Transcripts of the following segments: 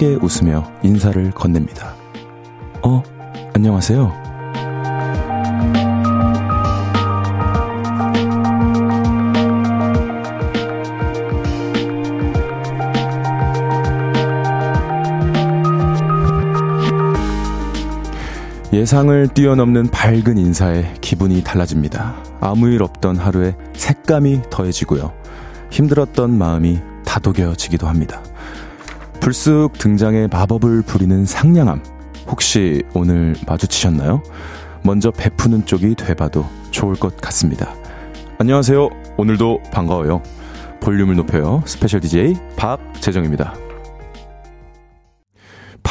환하게 웃으며 인사를 건넵니다. 어, 안녕하세요. 예상을 뛰어넘는 밝은 인사에 기분이 달라집니다. 아무 일 없던 하루에 색감이 더해지고요. 힘들었던 마음이 다독여지기도 합니다. 불쑥 등장해 마법을 부리는 상냥함. 혹시 오늘 마주치셨나요? 먼저 베푸는 쪽이 돼봐도 좋을 것 같습니다. 안녕하세요. 오늘도 반가워요. 볼륨을 높여요. 스페셜 DJ 박재정입니다.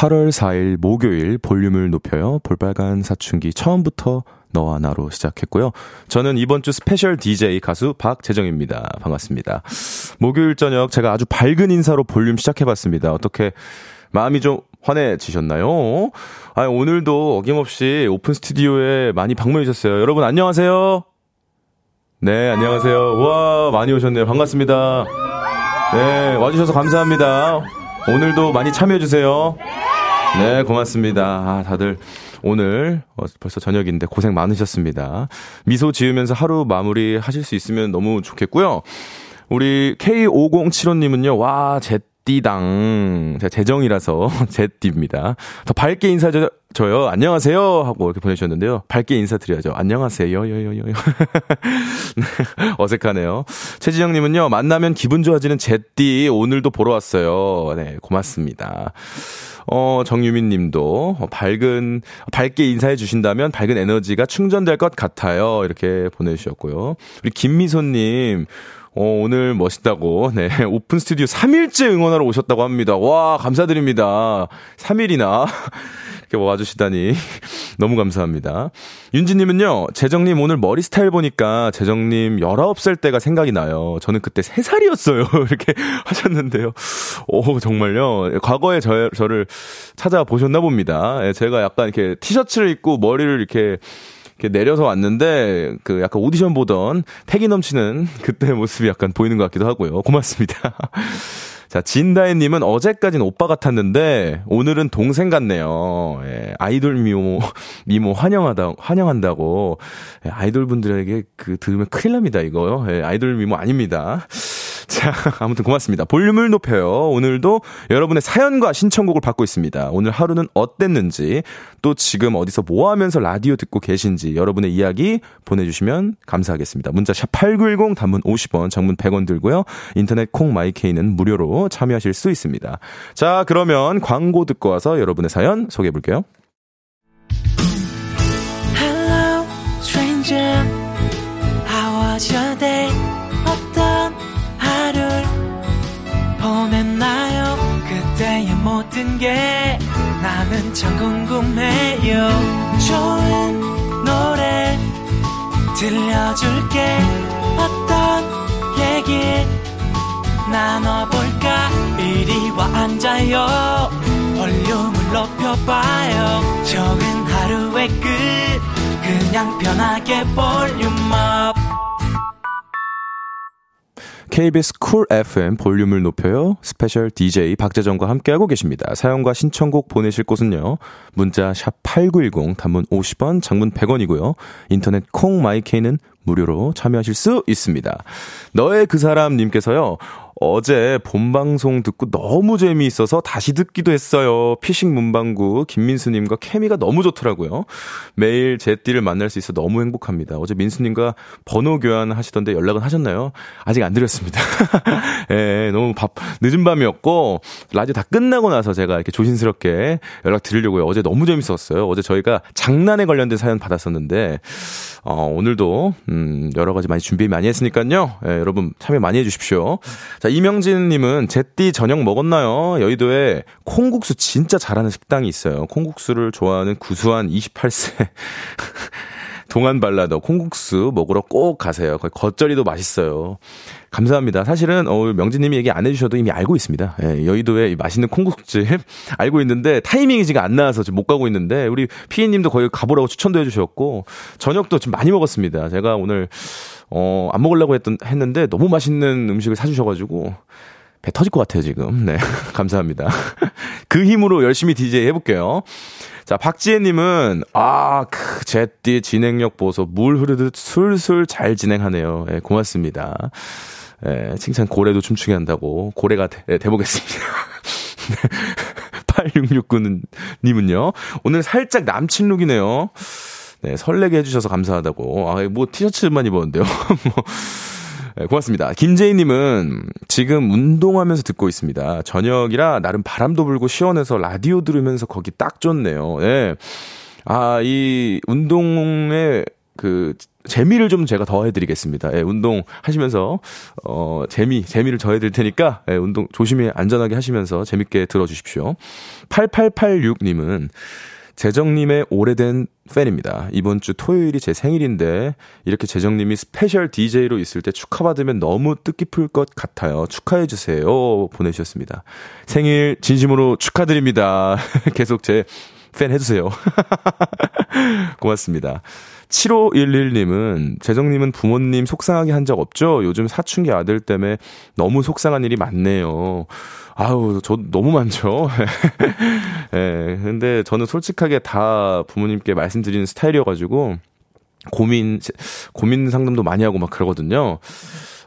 8월 4일 목요일 볼륨을 높여요. 볼빨간 사춘기 처음부터 너와 나로 시작했고요. 저는 이번 주 스페셜 DJ 가수 박재정입니다. 반갑습니다. 목요일 저녁 제가 아주 밝은 인사로 볼륨 시작해봤습니다. 어떻게 마음이 좀 환해지셨나요? 아, 오늘도 어김없이 오픈 스튜디오에 많이 방문해 주셨어요. 여러분 안녕하세요. 네, 안녕하세요. 우와, 많이 오셨네요. 반갑습니다. 네, 와주셔서 감사합니다. 오늘도 많이 참여해 주세요. 네, 고맙습니다. 아, 다들 오늘 어, 벌써 저녁인데 고생 많으셨습니다. 미소 지으면서 하루 마무리 하실 수 있으면 너무 좋겠고요. 우리 K5075님은요, 와, 제 띠당. 제가 재정이라서 제띠입니다. 더 밝게 인사줘요. 안녕하세요. 하고 이렇게 보내주셨는데요. 밝게 인사드려야죠. 안녕하세요. 요요 요 요. 어색하네요. 최지영님은요. 만나면 기분 좋아지는 제띠 오늘도 보러 왔어요. 네, 고맙습니다. 어, 정유민 님도 밝은, 밝게 인사해 주신다면 밝은 에너지가 충전될 것 같아요. 이렇게 보내주셨고요. 우리 김미소 님, 어, 오늘 멋있다고, 네, 오픈 스튜디오 3일째 응원하러 오셨다고 합니다. 와, 감사드립니다. 3일이나. 이렇게 와주시다니. 너무 감사합니다. 윤지님은요, 재정님 오늘 머리 스타일 보니까 재정님 19살 때가 생각이 나요. 저는 그때 3살이었어요. 이렇게 하셨는데요. 오, 정말요. 과거에 저, 저를 찾아보셨나 봅니다. 예, 제가 약간 이렇게 티셔츠를 입고 머리를 이렇게 이렇게 내려서 왔는데 그 약간 오디션 보던 패기 넘치는 그때 모습이 약간 보이는 것 같기도 하고요. 고맙습니다. 자, 진다혜님은 어제까진 오빠 같았는데, 오늘은 동생 같네요. 예, 아이돌 미모, 미모 환영하다, 환영한다고. 예, 아이돌 분들에게 그 들으면 큰일 납니다, 이거. 예, 아이돌 미모 아닙니다. 자, 아무튼 고맙습니다. 볼륨을 높여요. 오늘도 여러분의 사연과 신청곡을 받고 있습니다. 오늘 하루는 어땠는지, 또 지금 어디서 뭐 하면서 라디오 듣고 계신지 여러분의 이야기 보내주시면 감사하겠습니다. 문자 샵8910 단문 50원, 장문 100원 들고요. 인터넷 콩 마이케이는 무료로 참여하실 수 있습니다. 자, 그러면 광고 듣고 와서 여러분의 사연 소개해 볼게요. 게 나는 참 궁금해요. 좋은 노래 들려줄게. 어떤 얘기 나눠볼까? 이리 와 앉아요. 볼륨을 높여봐요. 적은 하루의 끝. 그냥 편하게 볼륨업 KBS 쿨 FM 볼륨을 높여요. 스페셜 DJ 박재정과 함께하고 계십니다. 사연과 신청곡 보내실 곳은요. 문자 샵 8910 단문 50원, 장문 100원이고요. 인터넷 콩 마이케이는 무료로 참여하실 수 있습니다. 너의 그 사람 님께서요. 어제 본방송 듣고 너무 재미있어서 다시 듣기도 했어요. 피싱 문방구 김민수님과 케미가 너무 좋더라고요. 매일 제띠를 만날 수 있어 너무 행복합니다. 어제 민수님과 번호 교환 하시던데 연락은 하셨나요? 아직 안 드렸습니다. 예, 너무 밥, 늦은 밤이었고, 라디오 다 끝나고 나서 제가 이렇게 조심스럽게 연락 드리려고요. 어제 너무 재밌었어요. 어제 저희가 장난에 관련된 사연 받았었는데, 어, 오늘도, 음, 여러 가지 많이 준비 많이 했으니까요. 예, 여러분 참여 많이 해주십시오. 자, 이명진님은 제띠 저녁 먹었나요? 여의도에 콩국수 진짜 잘하는 식당이 있어요. 콩국수를 좋아하는 구수한 28세. 동안 발라더 콩국수 먹으러 꼭 가세요. 겉절이도 맛있어요. 감사합니다. 사실은 어, 명진님이 얘기 안 해주셔도 이미 알고 있습니다. 예, 여의도에 맛있는 콩국수집 알고 있는데 타이밍이 지금 안 나와서 지금 못 가고 있는데 우리 피디님도 거기 가보라고 추천도 해주셨고 저녁도 좀 많이 먹었습니다. 제가 오늘 어, 안 먹으려고 했던 했는데 너무 맛있는 음식을 사주셔가지고 배 터질 것 같아요, 지금. 네. 감사합니다. 그 힘으로 열심히 DJ 해볼게요. 자, 박지혜님은, 아, 크, 제띠 진행력 보소. 물 흐르듯 술술 잘 진행하네요. 예, 고맙습니다. 예, 칭찬 고래도 춤추게 한다고. 고래가 돼, 돼보겠습니다. 8669님은요. 오늘 살짝 남친 룩이네요. 네, 설레게 해주셔서 감사하다고. 아, 뭐 티셔츠만 입었는데요. 뭐. 네, 고맙습니다. 김재희님은 지금 운동하면서 듣고 있습니다. 저녁이라 나름 바람도 불고 시원해서 라디오 들으면서 거기 딱 좋네요. 예. 네. 아, 이 운동에 그 재미를 좀 제가 더 해드리겠습니다. 예, 운동 하시면서 어 재미 재미를 더 해드릴 테니까 예, 운동 조심히 안전하게 하시면서 재밌게 들어주십시오. 8886님은 재정님의 오래된 팬입니다. 이번 주 토요일이 제 생일인데 이렇게 재정님이 스페셜 DJ로 있을 때 축하받으면 너무 뜻깊을 것 같아요. 축하해 주세요. 보내주셨습니다. 생일 진심으로 축하드립니다. 계속 제 팬 해주세요. 고맙습니다. 7511님은, 재정님은 부모님 속상하게 한 적 없죠? 요즘 사춘기 아들 때문에 너무 속상한 일이 많네요. 아우, 저 너무 많죠? 예, 네, 근데 저는 솔직하게 다 부모님께 말씀드리는 스타일이어가지고, 고민, 고민 상담도 많이 하고 막 그러거든요.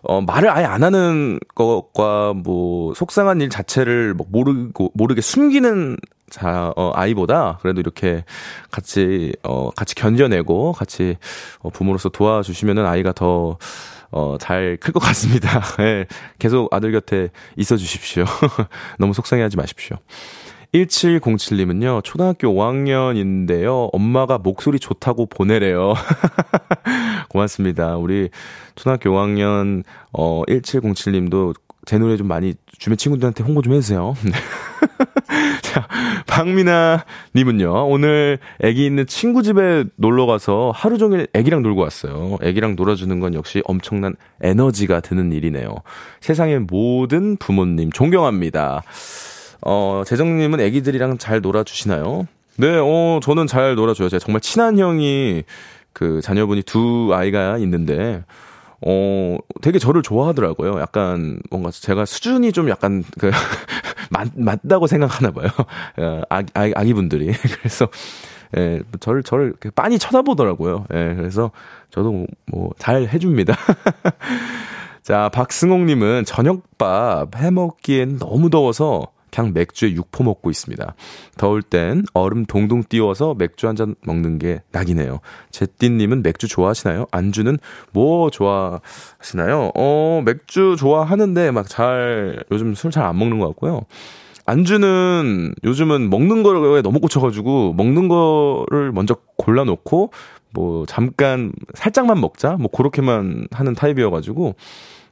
어, 말을 아예 안 하는 것과 뭐 속상한 일 자체를 뭐 모르고 모르게 숨기는 자, 어, 아이보다 그래도 이렇게 같이, 어, 같이 견뎌내고 같이 어, 부모로서 도와주시면은 아이가 더, 어, 잘 클 것 같습니다. 예, 계속 아들 곁에 있어 주십시오. 너무 속상해 하지 마십시오. 1707님은요, 초등학교 5학년인데요, 엄마가 목소리 좋다고 보내래요. 고맙습니다. 우리 초등학교 5학년, 어, 1707님도 제 노래 좀 많이 주변 친구들한테 홍보 좀 해주세요. 자, 박미나 님은요, 오늘 애기 있는 친구 집에 놀러 가서 하루 종일 애기랑 놀고 왔어요. 애기랑 놀아주는 건 역시 엄청난 에너지가 드는 일이네요. 세상의 모든 부모님 존경합니다. 어, 재정 님은 애기들이랑 잘 놀아 주시나요? 네, 어, 저는 잘 놀아줘요. 제가 정말 친한 형이 그 자녀분이 두 아이가 있는데, 어, 되게 저를 좋아하더라고요. 약간 뭔가 제가 수준이 좀 약간 그, 맞, 맞다고 생각하나 봐요. 어, 아, 아, 아기 분들이. 그래서, 예, 저를, 저를 빤히 쳐다보더라고요. 예, 그래서 저도 뭐 잘 해줍니다. 자, 박승옥님은 저녁밥 해먹기엔 너무 더워서 그냥 맥주에 육포 먹고 있습니다. 더울 땐 얼음 동동 띄워서 맥주 한 잔 먹는 게 낙이네요. 제띠님은 맥주 좋아하시나요? 안주는 뭐 좋아하시나요? 어, 맥주 좋아하는데 막 잘, 요즘 술 잘 안 먹는 것 같고요. 안주는 요즘은 먹는 거에 너무 꽂혀가지고 먹는 거를 먼저 골라놓고 뭐 잠깐 살짝만 먹자 뭐 그렇게만 하는 타입이어가지고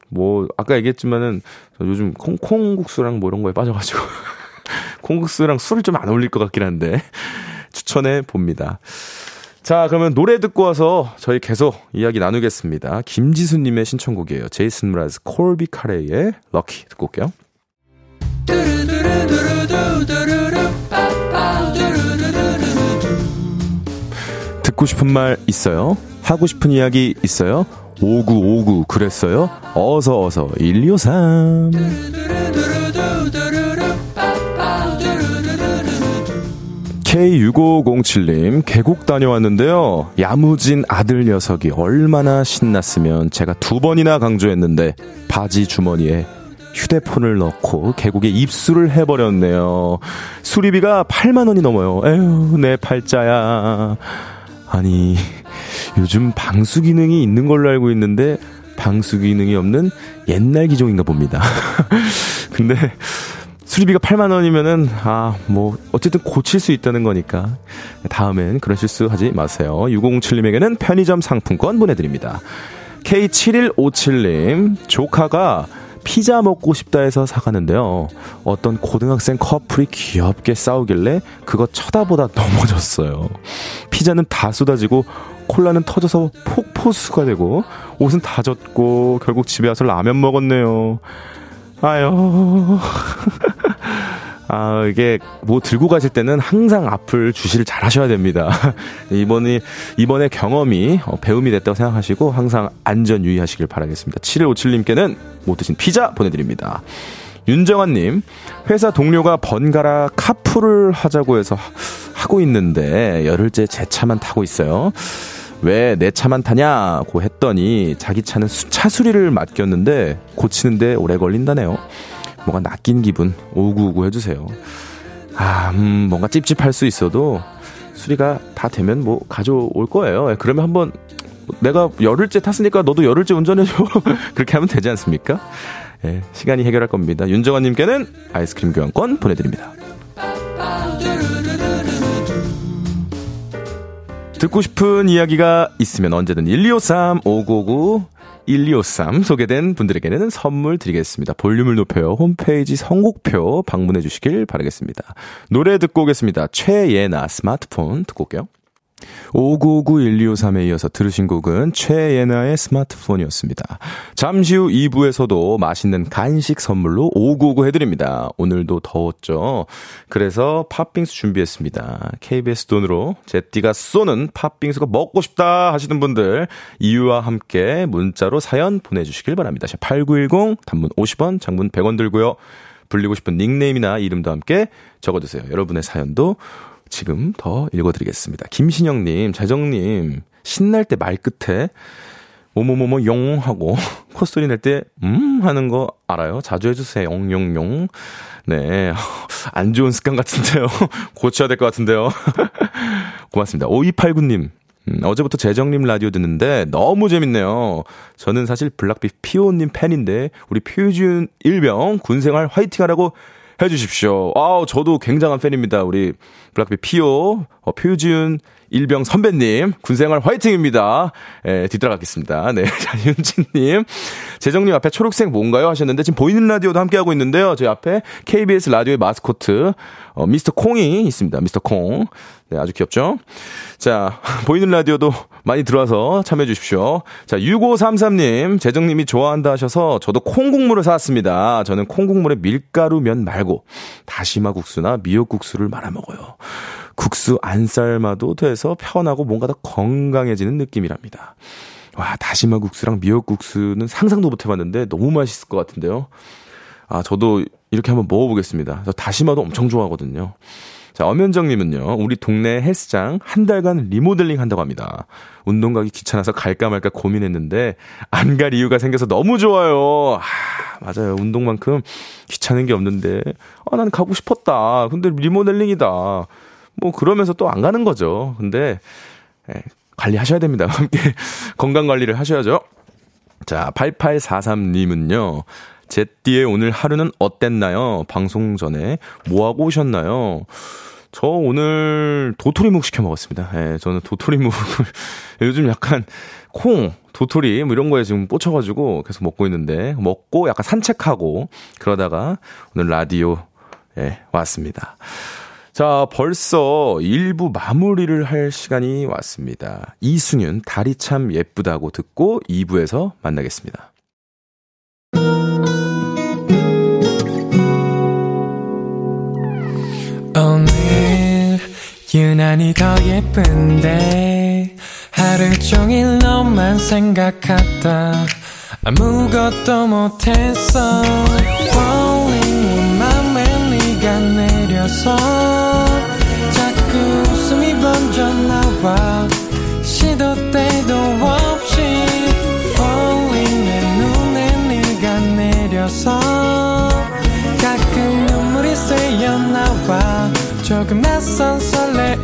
뭐 아까 얘기했지만은 요즘 콩 콩국수랑 뭐 이런 거에 빠져가지고 콩국수랑 술을 좀 안 어울릴 것 같긴 한데 추천해 봅니다. 자, 그러면 노래 듣고 와서 저희 계속 이야기 나누겠습니다. 김지수님의 신청곡이에요. 제이슨 브라즈 콜비 카레의 럭키 듣고 올게요. 듣고 싶은 말 있어요? 하고 싶은 이야기 있어요? 5959 그랬어요? 어서 어서 1253 K6507님, 계곡 다녀왔는데요. 야무진 아들 녀석이 얼마나 신났으면 제가 두 번이나 강조했는데 바지 주머니에 휴대폰을 넣고 계곡에 입수를 해버렸네요. 수리비가 8만 원이 넘어요. 에휴, 내 팔자야. 아니, 요즘 방수 기능이 있는 걸로 알고 있는데 방수 기능이 없는 옛날 기종인가 봅니다. 근데 수리비가 8만 원이면은 아, 뭐 어쨌든 고칠 수 있다는 거니까 다음엔 그런 실수 하지 마세요. 6007님에게는 편의점 상품권 보내 드립니다. K7157님 조카가 피자 먹고 싶다 해서 사가는데요. 어떤 고등학생 커플이 귀엽게 싸우길래 그거 쳐다보다 넘어졌어요. 피자는 다 쏟아지고 콜라는 터져서 폭포수가 되고 옷은 다 젖고 결국 집에 와서 라면 먹었네요. 아유. 아, 이게 뭐 들고 가실 때는 항상 앞을 주시를 잘 하셔야 됩니다. 이번에, 이번에 경험이 어, 배움이 됐다고 생각하시고 항상 안전 유의하시길 바라겠습니다. 7157님께는 못 드신 피자 보내드립니다. 윤정환님, 회사 동료가 번갈아 카풀을 하자고 해서 하고 있는데 열흘째 제 차만 타고 있어요. 왜 내 차만 타냐고 했더니 자기 차는 차 수리를 맡겼는데 고치는데 오래 걸린다네요. 뭔가 낚인 기분 오구오구 해주세요. 아, 음, 뭔가 찝찝할 수 있어도 수리가 다 되면 뭐 가져올 거예요. 예, 그러면 한번 내가 열흘째 탔으니까 너도 열흘째 운전해줘. 그렇게 하면 되지 않습니까? 예, 시간이 해결할 겁니다. 윤정환님께는 아이스크림 교환권 보내드립니다. 듣고 싶은 이야기가 있으면 언제든 1253 5959 1253 소개된 분들에게는 선물 드리겠습니다. 볼륨을 높여요. 홈페이지 선곡표 방문해 주시길 바라겠습니다. 노래 듣고 오겠습니다. 최예나 스마트폰 듣고 올게요. 599123에 이어서 들으신 곡은 최예나의 스마트폰이었습니다. 잠시 후 2부에서도 맛있는 간식 선물로 599 해드립니다. 오늘도 더웠죠? 그래서 팥빙수 준비했습니다. KBS 돈으로 제띠가 쏘는 팥빙수가 먹고 싶다 하시는 분들 이유와 함께 문자로 사연 보내주시길 바랍니다. 8910 단문 50원 장문 100원 들고요. 불리고 싶은 닉네임이나 이름도 함께 적어주세요. 여러분의 사연도 지금 더 읽어드리겠습니다. 김신영님, 재정님, 신날 때 말 끝에 뭐뭐뭐뭐 용 하고 콧소리 낼 때 음 하는 거 알아요? 자주 해주세요. 용용용. 네. 안 좋은 습관 같은데요. 고쳐야 될 것 같은데요. 고맙습니다. 5289님. 음, 어제부터 재정님 라디오 듣는데 너무 재밌네요. 저는 사실 블락비 피오님 팬인데 우리 표지훈 일병 군생활 화이팅 하라고 해주십시오. 아우, 저도 굉장한 팬입니다. 우리 블락비 피오, 어, 표지훈 일병 선배님, 군생활 화이팅입니다. 예, 뒤따라가겠습니다. 네. 자, 윤진님. 재정님 앞에 초록색 뭔가요? 하셨는데, 지금 보이는 라디오도 함께하고 있는데요. 저희 앞에 KBS 라디오의 마스코트, 어, 미스터 콩이 있습니다. 미스터 콩. 네, 아주 귀엽죠? 자, 보이는 라디오도 많이 들어와서 참여해 주십시오. 자, 6533님, 재정님이 좋아한다 하셔서 저도 콩국물을 사왔습니다. 저는 콩국물에 밀가루 면 말고 다시마 국수나 미역국수를 말아 먹어요. 국수 안 삶아도 돼서 편하고 뭔가 더 건강해지는 느낌이랍니다. 와, 다시마 국수랑 미역국수는 상상도 못 해봤는데 너무 맛있을 것 같은데요. 아, 저도 이렇게 한번 먹어보겠습니다. 저 다시마도 엄청 좋아하거든요. 자, 엄현정님은요, 우리 동네 헬스장 한 달간 리모델링 한다고 합니다. 운동 가기 귀찮아서 갈까 말까 고민했는데, 안 갈 이유가 생겨서 너무 좋아요. 아, 맞아요. 운동만큼 귀찮은 게 없는데, 아, 난 가고 싶었다. 근데 리모델링이다. 뭐, 그러면서 또 안 가는 거죠. 근데, 예, 관리하셔야 됩니다. 함께 건강 관리를 하셔야죠. 자, 8843님은요, 제띠의 오늘 하루는 어땠나요? 방송 전에 뭐 하고 오셨나요? 저 오늘 도토리묵 시켜 먹었습니다. 예, 저는 도토리묵을 요즘 약간 콩, 도토리 뭐 이런 거에 지금 꽂혀가지고 계속 먹고 있는데 먹고 약간 산책하고 그러다가 오늘 라디오에 왔습니다. 자, 벌써 1부 마무리를 할 시간이 왔습니다. 이승윤, 달이 참 예쁘다고 듣고 2부에서 만나겠습니다. 오늘 유난히 더 예쁜데 하루 종일 너만 생각하다 아무것도 못했어 Falling 내 맘에 네가 내려서 조금 낯선 설레임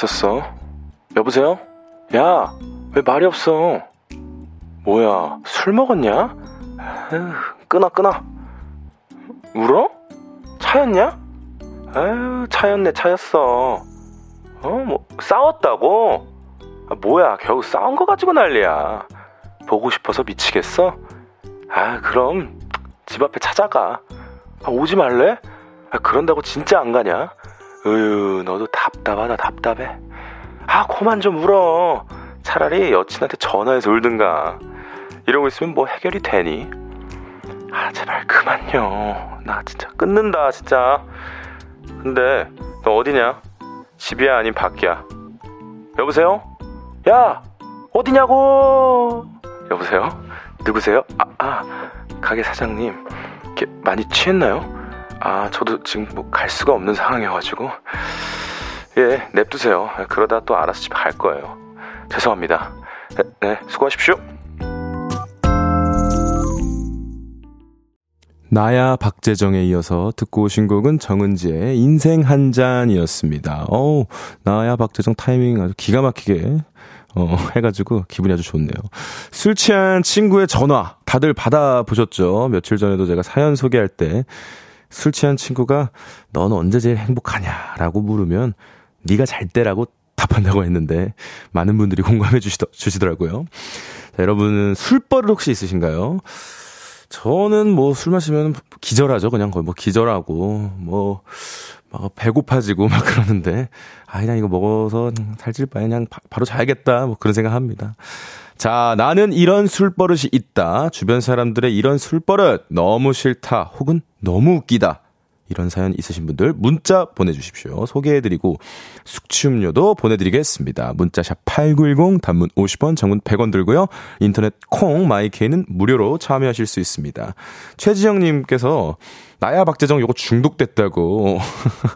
왜 전화했었어? 여보세요? 야, 왜 말이 없어? 뭐야, 술 먹었냐? 에휴, 끊어, 끊어. 울어? 차였냐? 에휴, 차였네, 차였어. 어, 뭐, 싸웠다고? 아, 뭐야, 겨우 싸운 거 가지고 난리야. 보고 싶어서 미치겠어? 아, 그럼, 집 앞에 찾아가. 아, 오지 말래? 아, 그런다고 진짜 안 가냐? 으유, 너도 답답하다, 답답해. 아, 그만 좀 울어. 차라리 여친한테 전화해서 울든가. 이러고 있으면 뭐 해결이 되니? 아, 제발 그만요. 나 진짜 끊는다, 진짜. 근데, 너 어디냐? 집이야, 아님 밖이야? 여보세요? 야! 어디냐고! 여보세요? 누구세요? 아, 아, 가게 사장님. 많이 취했나요? 아, 저도 지금 뭐 갈 수가 없는 상황이어가지고. 예, 냅두세요. 그러다 또 알아서 집에 갈 거예요. 죄송합니다. 네, 네 수고하십시오. 나야 박재정에 이어서 듣고 오신 곡은 정은지의 인생 한 잔이었습니다. 어우, 나야 박재정 타이밍 아주 기가 막히게 어, 해가지고 기분이 아주 좋네요. 술 취한 친구의 전화 다들 받아보셨죠? 며칠 전에도 제가 사연 소개할 때 술 취한 친구가 넌 언제 제일 행복하냐라고 물으면 네가 잘 때라고 답한다고 했는데 많은 분들이 공감해 주시더, 주시더라고요. 자, 여러분은 술버릇 혹시 있으신가요? 저는 뭐 술 마시면 기절하죠. 그냥 거의 뭐 기절하고 뭐 막 배고파지고 막 그러는데 아 그냥 이거 먹어서 살찔 바에 그냥 바, 바로 자야겠다 뭐 그런 생각합니다. 자, 나는 이런 술버릇이 있다. 주변 사람들의 이런 술버릇 너무 싫다. 혹은 너무 웃기다. 이런 사연 있으신 분들 문자 보내주십시오. 소개해드리고 숙취음료도 보내드리겠습니다. 문자샵 8910 단문 50원 장문 100원 들고요. 인터넷 콩 마이케이는 무료로 참여하실 수 있습니다. 최지영님께서 나야 박재정 요거 중독됐다고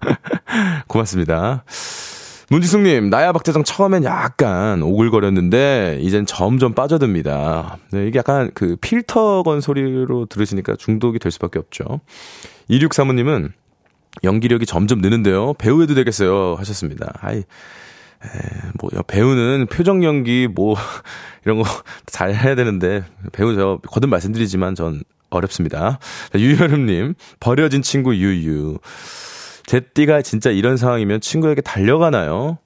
고맙습니다. 문지숙님, 나야 박재정 처음엔 약간 오글거렸는데, 이젠 점점 빠져듭니다. 네, 이게 약간 그 필터 건 소리로 들으시니까 중독이 될 수밖에 없죠. 2635님은 연기력이 점점 느는데요. 배우 해도 되겠어요. 하셨습니다. 아이, 에, 뭐, 배우는 표정 연기, 뭐, 이런 거 잘 해야 되는데, 배우 저, 거듭 말씀드리지만 전 어렵습니다. 유여름님, 버려진 친구 유유. 제띠가 진짜 이런 상황이면 친구에게 달려가나요?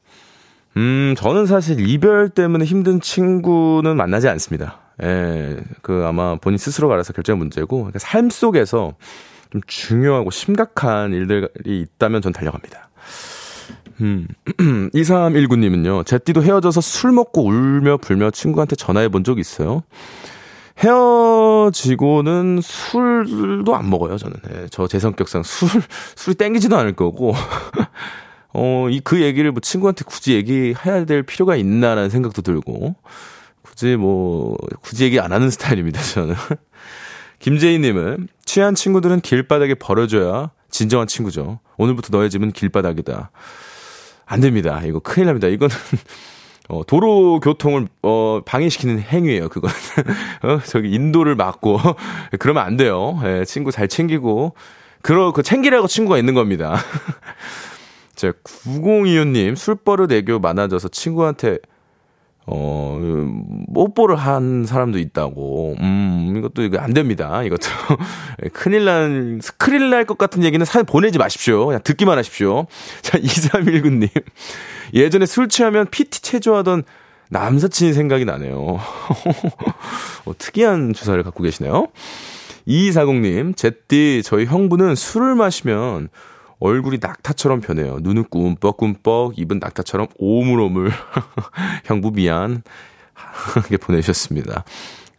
음, 저는 사실 이별 때문에 힘든 친구는 만나지 않습니다. 예, 그 아마 본인 스스로가 알아서 결정의 문제고, 그러니까 삶 속에서 좀 중요하고 심각한 일들이 있다면 전 달려갑니다. 음, 2319님은요, 제띠도 헤어져서 술 먹고 울며 불며 친구한테 전화해 본적 있어요? 헤어지고는 술도 안 먹어요, 저는. 네, 저제 성격상 술, 술이 땡기지도 않을 거고. 어, 이, 그 얘기를 뭐 친구한테 굳이 얘기해야 될 필요가 있나라는 생각도 들고. 굳이 뭐, 굳이 얘기 안 하는 스타일입니다, 저는. 김재희님은 취한 친구들은 길바닥에 버려줘야 진정한 친구죠. 오늘부터 너의 집은 길바닥이다. 안 됩니다. 이거 큰일 납니다. 이거는 어, 도로 교통을 어, 방해시키는 행위예요. 그건 어, 저기 인도를 막고 그러면 안 돼요. 예, 친구 잘 챙기고 그러 그 챙기라고 친구가 있는 겁니다. 자, 9025님 술버릇 애교 많아져서 친구한테 어, 뽀뽀를 한 사람도 있다고. 음, 이것도 이거 안 됩니다. 이것도. 큰일 난, 큰일 날 것 같은 얘기는 사연 보내지 마십시오. 그냥 듣기만 하십시오. 자, 2319님. 예전에 술 취하면 PT 체조하던 남사친이 생각이 나네요. 어, 특이한 주사를 갖고 계시네요. 2240님, 제띠, 저희 형부는 술을 마시면 얼굴이 낙타처럼 변해요. 눈은 꿈뻑꿈뻑, 입은 낙타처럼 오물오물. 형부 미안. 이렇게 보내주셨습니다.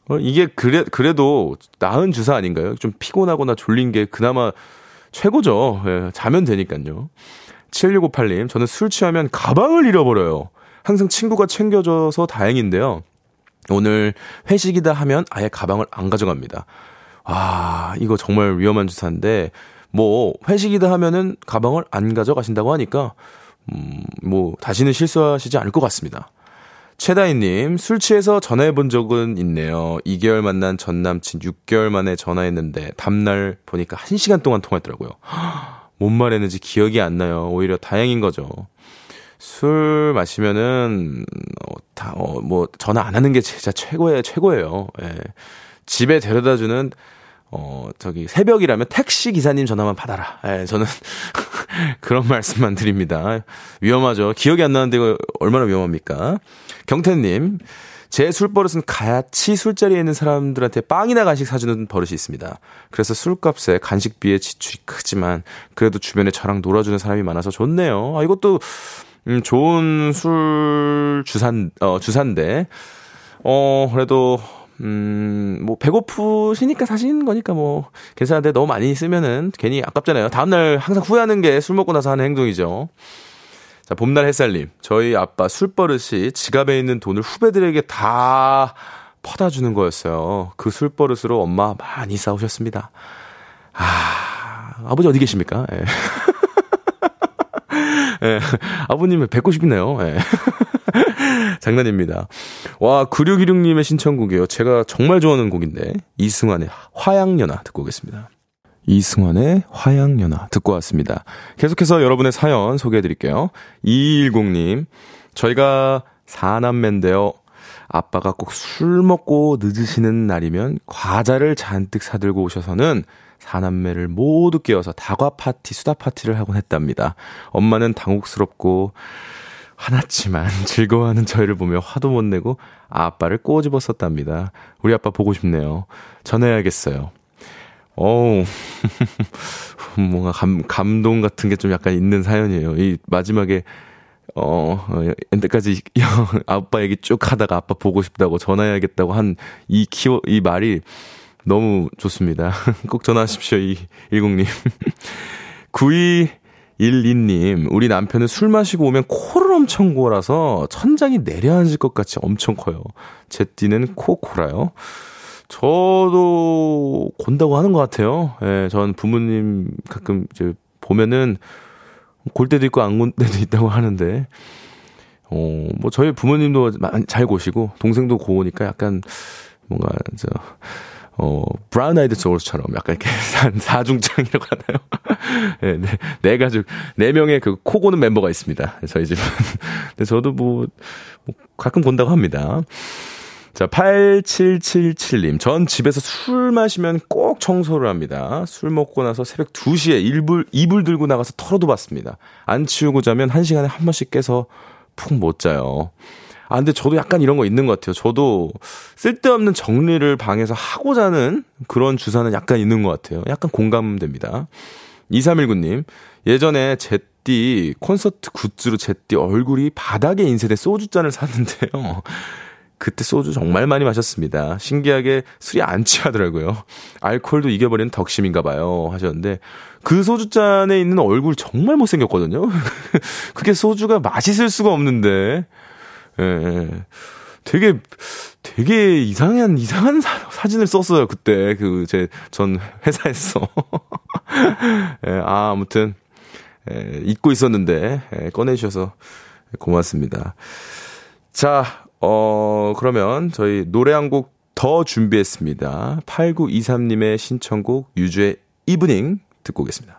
어, 이게 그래, 그래도 나은 주사 아닌가요? 좀 피곤하거나 졸린 게 그나마 최고죠. 예, 자면 되니까요. 7658님, 저는 술 취하면 가방을 잃어버려요. 항상 친구가 챙겨줘서 다행인데요. 오늘 회식이다 하면 아예 가방을 안 가져갑니다. 아, 이거 정말 위험한 주사인데, 뭐 회식이다 하면은 가방을 안 가져가신다고 하니까 음, 뭐 다시는 실수하시지 않을 것 같습니다. 최다희님, 술 취해서 전화해 본 적은 있네요. 2개월 만난 전 남친 6개월 만에 전화했는데, 다음날 보니까 1시간 동안 통화했더라고요. 뭔 말했는지 기억이 안 나요. 오히려 다행인 거죠. 술 마시면은, 어, 다, 어, 뭐, 전화 안 하는 게 진짜 최고예요, 최고예요. 예. 집에 데려다 주는 어, 저기, 새벽이라면 택시 기사님 전화만 받아라. 예, 저는 그런 말씀만 드립니다. 위험하죠. 기억이 안 나는데 이거 얼마나 위험합니까? 경태님, 제 술 버릇은 같이 술자리에 있는 사람들한테 빵이나 간식 사주는 버릇이 있습니다. 그래서 술값에 간식비에 지출이 크지만 그래도 주변에 저랑 놀아주는 사람이 많아서 좋네요. 아, 이것도 음, 좋은 술 주산 어 주산데 어 그래도 음, 뭐, 배고프시니까 사신 거니까 뭐, 괜찮은데 너무 많이 쓰면은 괜히 아깝잖아요. 다음날 항상 후회하는 게 술 먹고 나서 하는 행동이죠. 자, 봄날 햇살님. 저희 아빠 술버릇이 지갑에 있는 돈을 후배들에게 다 퍼다 주는 거였어요. 그 술버릇으로 엄마 많이 싸우셨습니다. 아, 아버지 어디 계십니까? 예. 예. 아버님을 뵙고 싶네요. 예. 장난입니다. 와, 9616님의 신청곡이에요. 제가 정말 좋아하는 곡인데, 이승환의 화양연화 듣고 오겠습니다. 이승환의 화양연화 듣고 왔습니다. 계속해서 여러분의 사연 소개해 드릴게요. 2210님, 저희가 사남매인데요. 아빠가 꼭 술 먹고 늦으시는 날이면 과자를 잔뜩 사들고 오셔서는 사남매를 모두 깨워서 다과 파티, 수다 파티를 하곤 했답니다. 엄마는 당혹스럽고 화났지만 즐거워하는 저희를 보며 화도 못 내고 아빠를 꼬집었었답니다. 우리 아빠 보고 싶네요. 전해야겠어요. 어우, 뭔가 감, 감동 같은 게 좀 약간 있는 사연이에요. 이 마지막에, 어, 엔때까지 아빠 얘기 쭉 하다가 아빠 보고 싶다고 전화해야겠다고 한 이 키워, 이 말이 너무 좋습니다. 꼭 전화하십시오, 이, 10님. 9212님, 우리 남편은 술 마시고 오면 코를 엄청 골아서 천장이 내려앉을 것 같이 엄청 커요. 제 띠는 코 골아요. 저도 곤다고 하는 것 같아요. 예, 전 부모님 가끔 이제 보면은 골 때도 있고 안 골 때도 있다고 하는데, 어, 뭐 저희 부모님도 잘 고시고, 동생도 고우니까 약간 뭔가, 저, 어, 브라운 아이드 소울처럼 약간 이렇게 사중창이라고 하나요? 네, 네, 네 가족, 네 명의 그 코고는 멤버가 있습니다. 저희 집은. 근데 저도 뭐, 뭐 가끔 본다고 합니다. 자, 8777님. 전 집에서 술 마시면 꼭 청소를 합니다. 술 먹고 나서 새벽 2시에 이불, 이불 들고 나가서 털어도 봤습니다. 안 치우고 자면 1시간에 한 번씩 깨서 푹 못 자요. 아, 근데 저도 약간 이런 거 있는 것 같아요. 저도 쓸데없는 정리를 방에서 하고 자는 그런 주사는 약간 있는 것 같아요. 약간 공감됩니다. 2319님, 예전에 제띠 콘서트 굿즈로 제띠 얼굴이 바닥에 인쇄된 소주잔을 샀는데요. 그때 소주 정말 많이 마셨습니다. 신기하게 술이 안 취하더라고요. 알코올도 이겨버리는 덕심인가 봐요. 하셨는데, 그 소주잔에 있는 얼굴 정말 못생겼거든요. 그게 소주가 맛있을 수가 없는데, 예, 예. 되게, 되게 이상한, 이상한 사, 진을 썼어요. 그때, 그, 제, 전 회사에서. 예, 아, 아무튼, 예, 잊고 있었는데, 예, 꺼내주셔서 고맙습니다. 자, 어, 그러면 저희 노래 한 곡 더 준비했습니다. 8923님의 신청곡 유주의 이브닝 듣고 오겠습니다.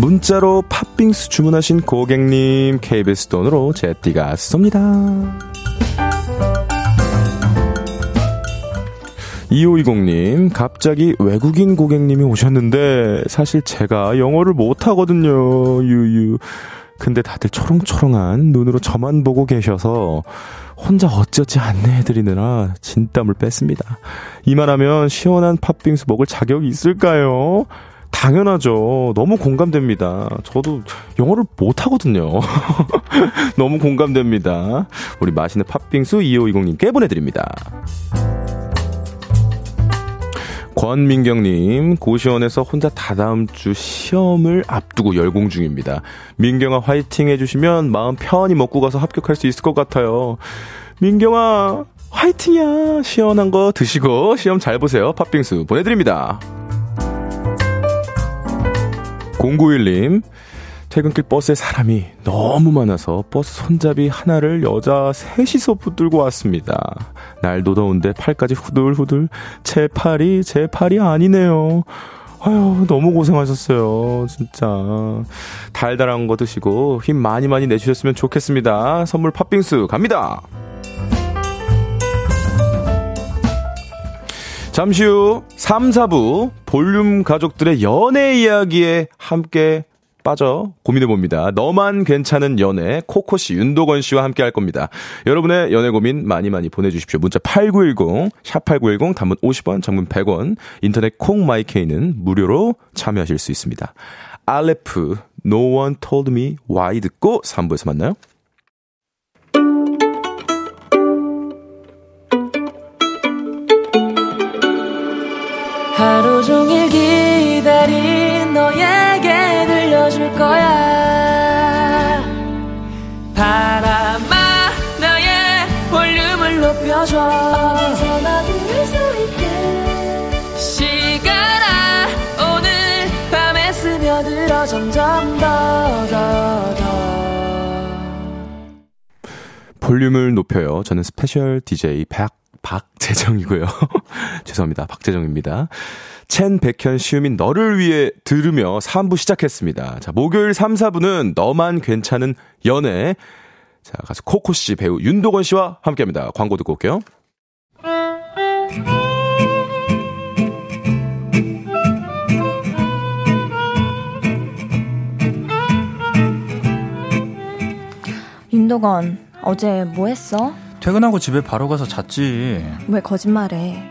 문자로 팥빙수 주문하신 고객님 KBS 돈으로 제띠가 쏩니다. 2520님, 갑자기 외국인 고객님이 오셨는데, 사실 제가 영어를 못하거든요, 유유. 근데 다들 초롱초롱한 눈으로 저만 보고 계셔서, 혼자 어찌어찌 안내해드리느라 진땀을 뺐습니다. 이만하면 시원한 팥빙수 먹을 자격이 있을까요? 당연하죠. 너무 공감됩니다. 저도 영어를 못하거든요. 너무 공감됩니다. 우리 맛있는 팥빙수 2520님께 보내드립니다. 권민경님, 고시원에서 혼자 다다음 주 시험을 앞두고 열공 중입니다. 민경아 화이팅 해주시면 마음 편히 먹고 가서 합격할 수 있을 것 같아요. 민경아, 화이팅이야. 시원한 거 드시고 시험 잘 보세요. 팥빙수 보내드립니다. 091님, 퇴근길 버스에 사람이 너무 많아서 버스 손잡이 하나를 여자 셋이서 붙들고 왔습니다. 날도 더운데 팔까지 후들후들 제 팔이 제 팔이 아니네요. 아유 너무 고생하셨어요 진짜 달달한 거 드시고 힘 많이 많이 내주셨으면 좋겠습니다 선물 팥빙수 갑니다 잠시 후 3, 4부 볼륨 가족들의 연애 이야기에 함께 빠져 고민해 봅니다. 너만 괜찮은 연애 코코 씨, 윤도건 씨와 함께 할 겁니다. 여러분의 연애 고민 많이 많이 보내주십시오. 문자 8910, 샵 8910, 단문 50원, 장문 100원, 인터넷 콩 마이케이는 무료로 참여하실 수 있습니다. 알레프, No One Told Me Why 듣고 3부에서 만나요. 하루 종일 기다린 너에게 들려줄 거야. 바람아 나의 볼륨을 높여줘. 어디서나 들을 수 있게. 시간아 오늘 밤에 스며들어 점점 더 더 더. 볼륨을 높여요. 저는 스페셜 DJ 박, 박재정이고요. 죄송합니다. 박재정입니다. 첸, 백현, 시우민 너를 위해 들으며 3부 시작했습니다. 자, 목요일 3, 4부는 너만 괜찮은 연애. 자, 가수 코코 씨, 배우 윤도건 씨와 함께 합니다. 광고 듣고 올게요. 윤도건, 어제 뭐 했어? 퇴근하고 집에 바로 가서 잤지. 왜 거짓말해?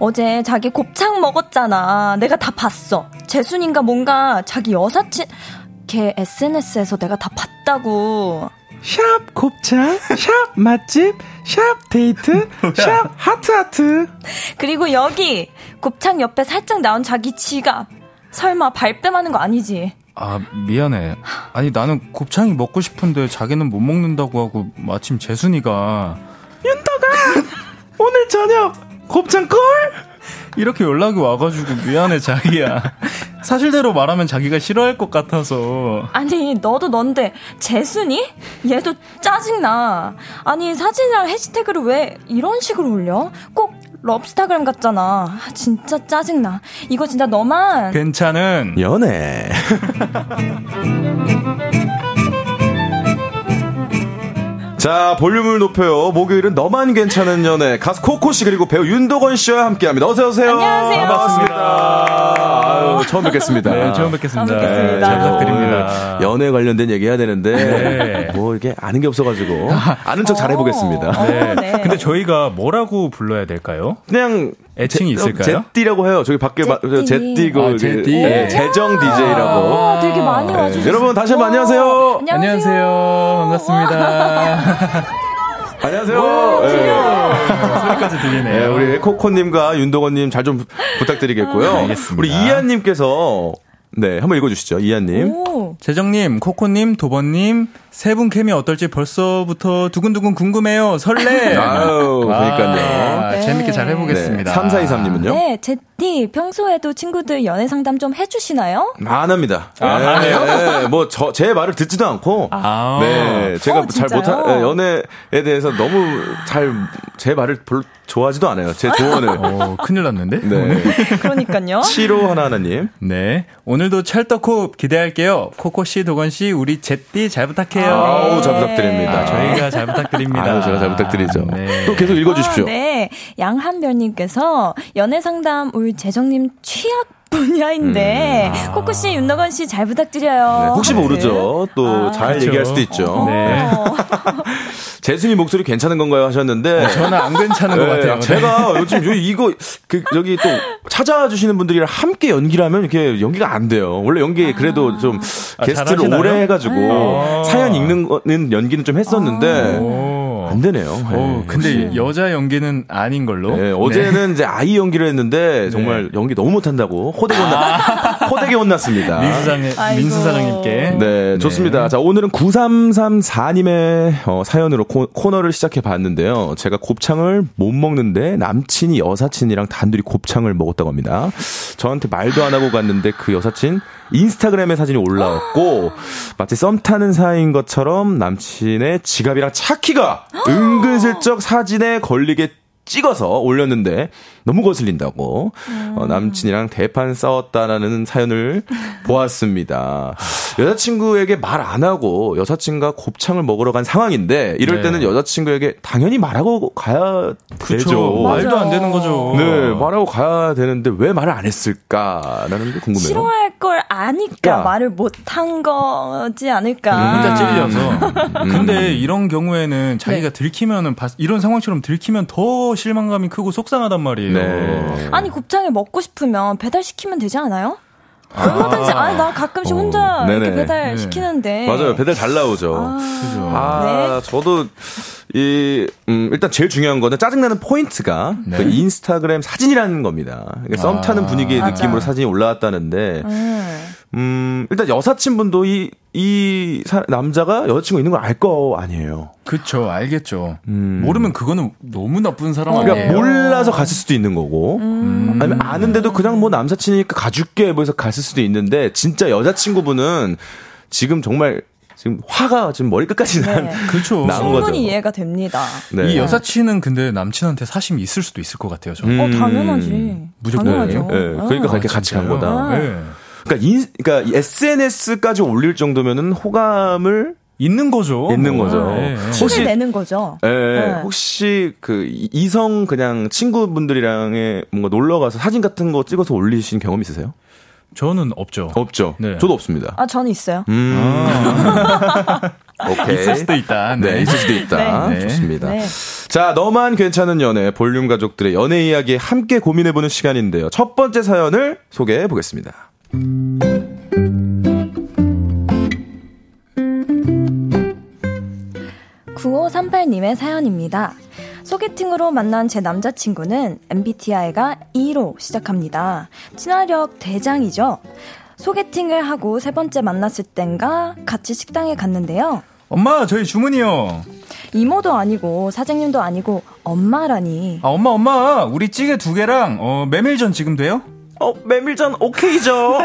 어제 자기 곱창 먹었잖아. 내가 다 봤어. 재순인가 뭔가 자기 여사친, 걔 SNS에서 내가 다 봤다고. 샵 곱창, 샵 맛집, 샵 데이트, 샵 하트 하트. 그리고 여기 곱창 옆에 살짝 나온 자기 지갑. 설마 발뺌하는 거 아니지? 아, 미안해. 아니, 나는 곱창이 먹고 싶은데 자기는 못 먹는다고 하고 마침 재순이가 오늘 저녁 곱창 콜? 이렇게 연락이 와가지고 미안해, 자기야. 사실대로 말하면 자기가 싫어할 것 같아서. 아니, 너도 넌데, 재순이? 얘도 짜증나. 아니, 사진이랑 해시태그를 왜 이런 식으로 올려? 꼭 럽스타그램 같잖아. 아, 진짜 짜증나. 이거 진짜 너만. 괜찮은 연애. 자, 볼륨을 높여요. 목요일은 너만 괜찮은 연애. 가수 코코 씨 그리고 배우 윤도건 씨와 함께 합니다. 어서 오세요. 안녕하세요. 반갑습니다. 아유, 처음 뵙겠습니다. 네, 처음 뵙겠습니다. 처음 뵙겠습니다. 네, 잘 부탁드립니다. 연애 관련된 얘기 해야 되는데, 네. 뭐, 이게 아는 게 없어 가지고, 아는 척 잘해 보겠습니다. 어, 네. 네. 근데 저희가 뭐라고 불러야 될까요? 그냥, 애칭이 있을까요? 제띠라고 해요. 저기 밖에 마- 제띠. 제띠고, 아, 제띠. 네, 재정 DJ라고. 아, 되게 많이 네. 와주셨어요. 여러분, 다시 한번 안녕하세요. 와, 안녕하세요. 반갑습니다. 안녕하세요. 네. 소리까지 들리네요. 네, 우리 코코님과 윤동원님 잘 좀 부탁드리겠고요. 아, 알겠습니다. 우리 이한님께서 네 한번 읽어주시죠, 이한님. 오. 재정님, 코코님, 도번님, 세 분 케미 어떨지 벌써부터 두근두근 궁금해요. 설레. 아유, 그러니까요. 아, 네. 재밌게 잘 해보겠습니다. 3423님은요? 네, 제띠 평소에도 친구들 연애 상담 좀 해주시나요? 안 합니다. 아, 네, 안 해요? 네, 뭐, 저, 제 말을 듣지도 않고. 아. 네, 제가 어, 잘? 못한, 네, 연애에 대해서 너무 잘, 제 말을 별로 좋아하지도 않아요. 제 조언을. 어, 큰일 났는데? 네. 그러니까요. 7호 하나하나님. 네. 오늘 오늘도 찰떡호흡 기대할게요. 코코 씨, 도건 씨, 우리 제띠 잘 부탁해요. 아우, 잘 부탁드립니다. 아, 저희가 잘 부탁드립니다. 아유, 제가 잘 부탁드리죠. 네. 또 계속 읽어주십시오. 아, 네. 양한별님께서 연애 상담 올 재정님 취약 분야인데 코코 씨, 윤덕원 씨 잘 부탁드려요. 음. 네, 혹시 하트. 모르죠. 또잘 그렇죠. 얘기할 수도 있죠. 네. 어. 재순이 목소리 괜찮은 건가요? 하셨는데. 저는 안 괜찮은 것 네, 같아요. 제가 요즘 요- 이거 그 여기 또 찾아주시는 분들이랑 함께 연기를 하면 이렇게 연기가 안 돼요. 원래 연기 그래도 좀 아, 게스트를? 오래 해가지고 네. 사연 읽는 거는 연기는 좀 했었는데 오. 안 되네요. 네, 오, 근데 역시. 여자 연기는 아닌 걸로. 네, 어제는 이제 아이 연기를 했는데 정말 연기 너무 못한다고 호되게 혼났, 호되게 혼났습니다. 민수 사장 아이고. 민수 사장님께. 네, 좋습니다. 자, 오늘은 9334님의 어, 사연으로 코, 코너를 시작해 봤는데요. 제가 곱창을 못 먹는데 남친이 여사친이랑 단둘이 곱창을 먹었다고 합니다. 저한테 말도 안 하고 갔는데 그 여사친 인스타그램에 사진이 올라왔고 마치 썸 타는 사이인 것처럼 남친의 지갑이랑 차키가 은근슬쩍 사진에 걸리게 찍어서 올렸는데 너무 거슬린다고 어, 남친이랑 대판 싸웠다라는 사연을 보았습니다. 여자친구에게 말 안 하고 여사친과 곱창을 먹으러 간 상황인데 이럴 네. 때는 여자친구에게 당연히 말하고 가야 그쵸. 되죠. 말도 안 되는 거죠. 네, 말하고 가야 되는데 왜 말을 안 했을까라는 게 궁금해요. 싫어할 걸 아니까 그러니까. 말을 못 한 거지 않을까. 음. 혼자 찔려서. 근데 이런 경우에는 자기가 네. 들키면은 봤- 이런 상황처럼 들키면 더 실망감이 크고 속상하단 말이에요. 네. 아니 곱창을 먹고 싶으면 배달 시키면 되지 않아요? 얼마든지 아니 나 가끔씩 혼자 어, 이렇게. 배달 네. 시키는데 맞아요. 배달 잘 나오죠. 그죠. 아, 저도 이 음, 일단 제일 중요한 거는 짜증나는 포인트가 네. 그 인스타그램 사진이라는 겁니다. 그러니까 썸 타는 아. 분위기의 맞아. 느낌으로 사진이 올라왔다는데 음. 음, 일단 여사친분도 이, 이 사- 남자가 여자친구 있는 걸 알 거 아니에요. 그쵸, 알겠죠. 음. 모르면 그거는 너무 나쁜 사람 그러니까 아니에요? 몰라서 갔을 수도 있는 거고, 음. 아니면 아는데도 그냥 뭐 남사친이니까 가줄게 뭐 해서 갔을 수도 있는데, 진짜 여자친구분은 지금 정말 지금 화가 지금 머리 끝까지 난, 네. 그렇죠. 나온 충분히 거죠. 이해가 됩니다. 네. 이 여사친은 근데 남친한테 사심이 있을 수도 있을 것 같아요, 저는. 음. 어 당연하지. 무조건. 당연하죠. 네, 네. 그러니까 어. 그렇게 같이 간 진짜요? 거다. 네. 그러니까, 인, 그러니까 SNS까지 올릴 정도면은 호감을 있는 거죠. 있는 거죠. 네. 티를 혹시- 내는 거죠. 예, 네. 혹시 그 이- 이성 그냥 친구분들이랑의 뭔가 놀러 가서 사진 같은 거 찍어서 올리신 경험 있으세요? 저는 없죠. 없죠. 네. 저도 없습니다. 아 저는 있어요. 음. 오케이. 있을 수도 있다. 네, 네. 있을 수도 있다. 네. 좋습니다. 네. 자, 너만 괜찮은 연애 볼륨 가족들의 연애 이야기 함께 고민해 보는 시간인데요. 첫 번째 사연을 소개해 보겠습니다. 9538님의 사연입니다. 소개팅으로 만난 제 남자친구는 MBTI가 E로 시작합니다. 친화력 대장이죠. 소개팅을 하고 세 번째 만났을 땐가 같이 식당에 갔는데요. 엄마, 저희 주문이요. 이모도 아니고 사장님도 아니고 엄마라니. 아, 엄마, 엄마, 우리 찌개 두 개랑, 어, 메밀전 지금 돼요? 어, 메밀전 오케이죠.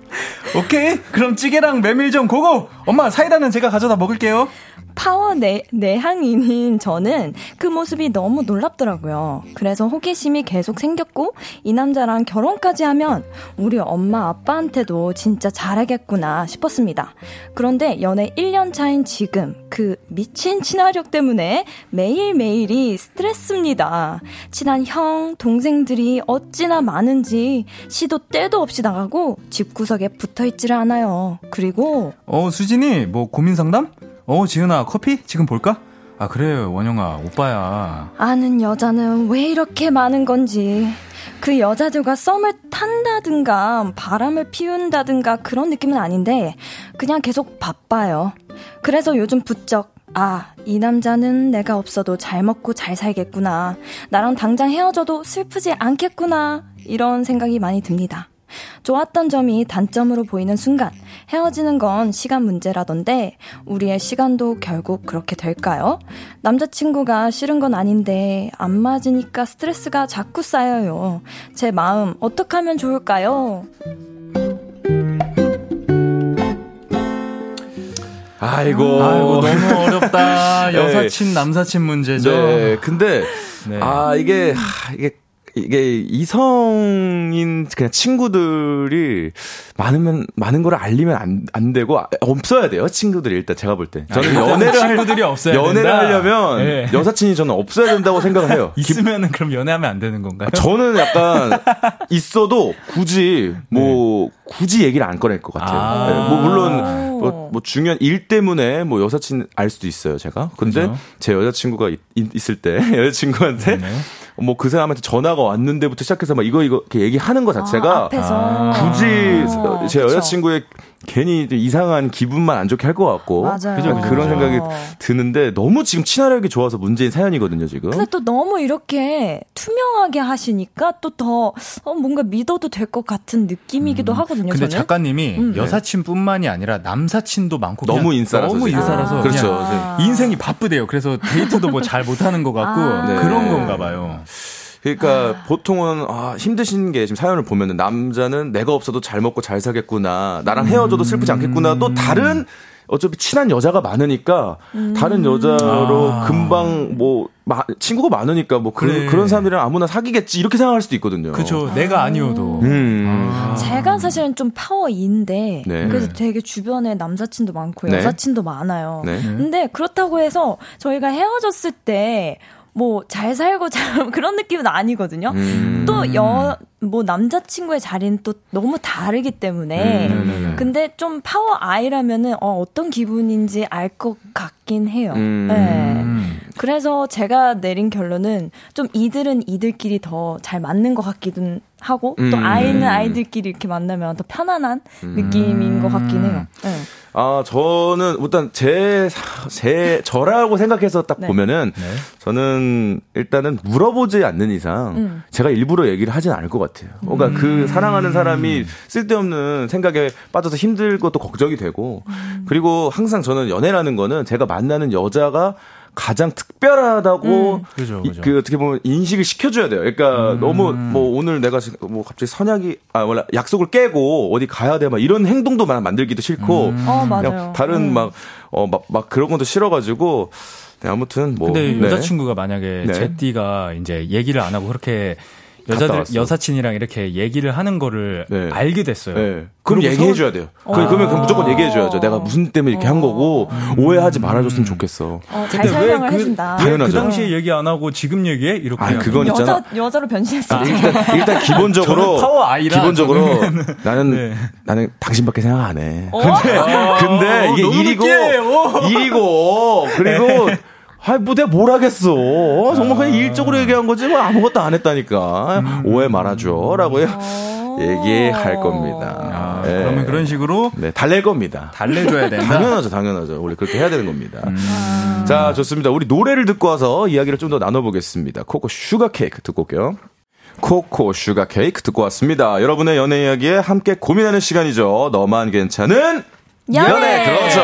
오케이. 그럼 찌개랑 메밀전 고고! 엄마, 사이다는 제가 가져다 먹을게요. 파워 내, 내향인인 저는 그 모습이 너무 놀랍더라고요. 그래서 호기심이 계속 생겼고, 이 남자랑 결혼까지 하면 우리 엄마 아빠한테도 진짜 잘하겠구나 싶었습니다. 그런데 연애 1년 차인 지금 그 미친 친화력 때문에 매일매일이 스트레스입니다. 친한 형, 동생들이 어찌나 많은지 시도 때도 없이 나가고 집구석에 붙어 있지를 않아요. 그리고 어, 수진이, 뭐, 고민 상담? 어, 지은아, 커피? 지금 볼까? 아, 그래, 원영아, 오빠야. 아는 여자는 왜 이렇게 많은 건지. 그 여자들과 썸을 탄다든가 바람을 피운다든가 그런 느낌은 아닌데 그냥 계속 바빠요. 그래서 요즘 부쩍 아, 이 남자는 내가 없어도 잘 먹고 잘 살겠구나. 나랑 당장 헤어져도 슬프지 않겠구나. 이런 생각이 많이 듭니다. 좋았던 점이 단점으로 보이는 순간 헤어지는 건 시간 문제라던데 우리의 시간도 결국 그렇게 될까요? 남자친구가 싫은 건 아닌데 안 맞으니까 스트레스가 자꾸 쌓여요. 제 마음 어떻게 하면 좋을까요? 아이고. 아이고, 너무 어렵다. 네. 여사친, 남사친 문제죠. 네, 근데 네. 아 이게 하, 이게 이게 이성인 그냥 친구들이 많으면 많은 걸 알리면 안, 안 되고 아, 없어야 돼요 친구들이 일단 제가 볼 때 저는 아, 연애를 친구들이 할, 없어야 연애를 된다. 하려면 네. 여사친이 저는 없어야 된다고 생각을 해요. 있으면은 그럼 연애하면 안 되는 건가요? 저는 약간 있어도 굳이 뭐 굳이 얘기를 안 꺼낼 것 같아요. 아. 네, 뭐 물론 뭐, 뭐 중요한 일 때문에 뭐 여사친 알 수도 있어요. 제가 근데 그죠? 제 여자친구가 있, 있을 때 여자친구한테 네. 뭐 그 사람한테 전화가 왔는데부터 시작해서 막 이거 이거 이렇게 얘기하는 것 자체가 아, 굳이 아, 제. 여자친구의 괜히 좀 이상한 기분만 안 좋게 할 것 같고 맞아요. 그죠, 그죠, 그런 그죠. 생각이 드는데 너무 지금 친화력이 좋아서 문제인 사연이거든요 지금. 근데 또 너무 이렇게 투명하게 하시니까 또더 어, 뭔가 믿어도 될 것 같은 느낌이기도 하거든요. 근데 저는. 작가님이 음. 여사친뿐만이 아니라 남사친도 많고 너무 인싸라서 너무. 인싸라서 아. 그렇죠. 그냥 인생이 바쁘대요. 그래서 데이트도 뭐 잘 못하는 것 같고 아. 네. 그런 건가 봐요. 그러니까 보통은 아, 힘드신 게 지금 사연을 보면은 남자는 내가 없어도 잘 먹고 잘 살겠구나. 나랑 헤어져도 슬프지 않겠구나. 또 다른 어차피 친한 여자가 많으니까 다른 여자로 아. 금방 뭐 마- 친구가 많으니까 뭐 그, 그래. 그런 사람들이랑 아무나 사귀겠지 이렇게 생각할 수도 있거든요. 그죠. 내가 아니어도. 음. 아. 제가 사실은 좀 파워인데 네. 그래서 되게 주변에 남사친도 많고 네. 여사친도 많아요. 네. 근데 그렇다고 해서 저희가 헤어졌을 때 뭐 잘 살고 잘 그런 느낌은 아니거든요. 음. 또여뭐 남자친구의 자리는 또 너무 다르기 때문에 음. 근데 좀 파워 아이라면은 어, 어떤 기분인지 알 것 같긴 해요. 음. 네. 그래서 제가 내린 결론은 좀 이들은 이들끼리 더 잘 맞는 것 같기도 하고 또 음. 아이는 아이들끼리 이렇게 만나면 더 편안한 느낌인 것 같긴 해요. 네. 아, 저는 일단 제, 제, 저라고 생각해서 딱 네. 보면은 네. 저는 일단은 물어보지 않는 이상 음. 제가 일부러 얘기를 하진 않을 것 같아요. 그러니까 그 사랑하는 사람이 쓸데없는 생각에 빠져서 힘들 것도 걱정이 되고 음. 그리고 항상 저는 연애라는 거는 제가 만나는 여자가 가장 특별하다고 음. 그죠, 이- 그죠. 그 어떻게 보면 인식을 시켜줘야 돼요. 그러니까 음. 너무 뭐 오늘 내가 뭐 갑자기 선약이 아 원래 약속을 깨고 어디 가야 돼 막 이런 행동도 막 만들기도 싫고 음. 어, 그냥 맞아요. 다른 음. 막어 막 막 그런 것도 싫어가지고 네, 아무튼 뭐 근데 네. 여자친구가 만약에 네. 제띠가 이제 얘기를 안 하고 그렇게 여자들. 여사친이랑 이렇게 얘기를 하는 거를 네. 알게 됐어요. 네. 그럼 그러고서- 얘기해 줘야 돼요. 그, 그러면 그럼 무조건 얘기해 줘야 죠. 내가 무슨 때문에 이렇게 한 거고 오해하지 말아 줬으면 좋겠어. 어, 잘 근데 왜 설명을 그- 해 준다. 왜그 당연하죠. 당시에 얘기 안 하고 지금 얘기해? 이렇게. 아. 그건 있잖아. 여자 여자 로 변신했을 때. 일단, 일단 기본적으로 저는 파워 아이라 기본적으로 나는 네. 나는 당신밖에 생각 안 해. 어? 근데 근데 어, 이게 일이고. 어. 일이고 그리고 아이 뭐 내가 뭘 하겠어. 어, 정말 그냥 일적으로 얘기한 거지 뭐 아무것도 안 했다니까. 오해 말아줘 라고 어. 얘기할 겁니다. 아, 예. 그러면 그런 식으로 네, 달랠 겁니다. 달래줘야 된다. 당연하죠, 당연하죠. 원래 그렇게 해야 되는 겁니다. 음. 자, 좋습니다. 우리 노래를 듣고 와서 이야기를 좀 더 나눠보겠습니다. 코코 슈가 케이크 듣고 올게요. 코코 슈가 케이크 듣고 왔습니다. 여러분의 연애 이야기에 함께 고민하는 시간이죠. 너만 괜찮은 연애! 그렇죠.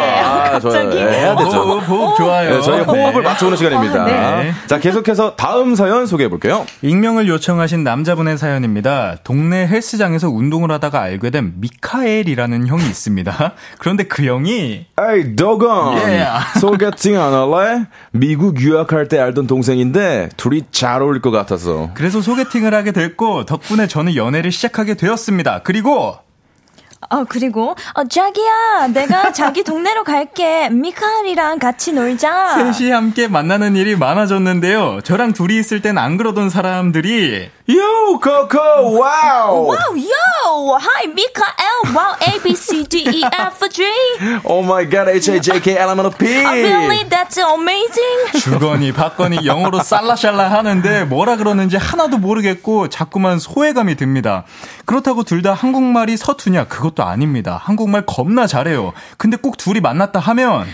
아, 갑자기? 저, 네, 해야 되죠. 오, 호흡 좋아요. 네, 저희 호흡을 맞춰오는 시간입니다. 네. 자, 계속해서 다음 사연 소개해 볼게요. 익명을 요청하신 남자분의 사연입니다. 동네 헬스장에서 운동을 하다가 알게 된 미카엘이라는 형이 있습니다. 그런데 그 형이 Hey, 도건. Yeah. 소개팅 안 할래? 미국 유학할 때 알던 동생인데 둘이 잘 어울릴 것 같아서. 그래서 소개팅을 하게 됐고 덕분에 저는 연애를 시작하게 되었습니다. 그리고 아 그리고 어, 자기야 내가 자기 동네로 갈게 미카엘이랑 같이 놀자. 셋이 함께 만나는 일이 많아졌는데요. 저랑 둘이 있을 땐 안 그러던 사람들이 Yo, 코코, Wow! Wow yo hi 미카엘 wow A B C D E F G Oh my god, H, I, J, K, L, M, N, O, P! I really that's amazing. 주거니 받거니 영어로 쌀라샬라 하는데 뭐라 그러는지 하나도 모르겠고 자꾸만 소외감이 듭니다. 그렇다고 둘 다 한국말이 서투냐? 그것도 아닙니다. 한국말 겁나 잘해요. 근데 꼭 둘이 만났다 하면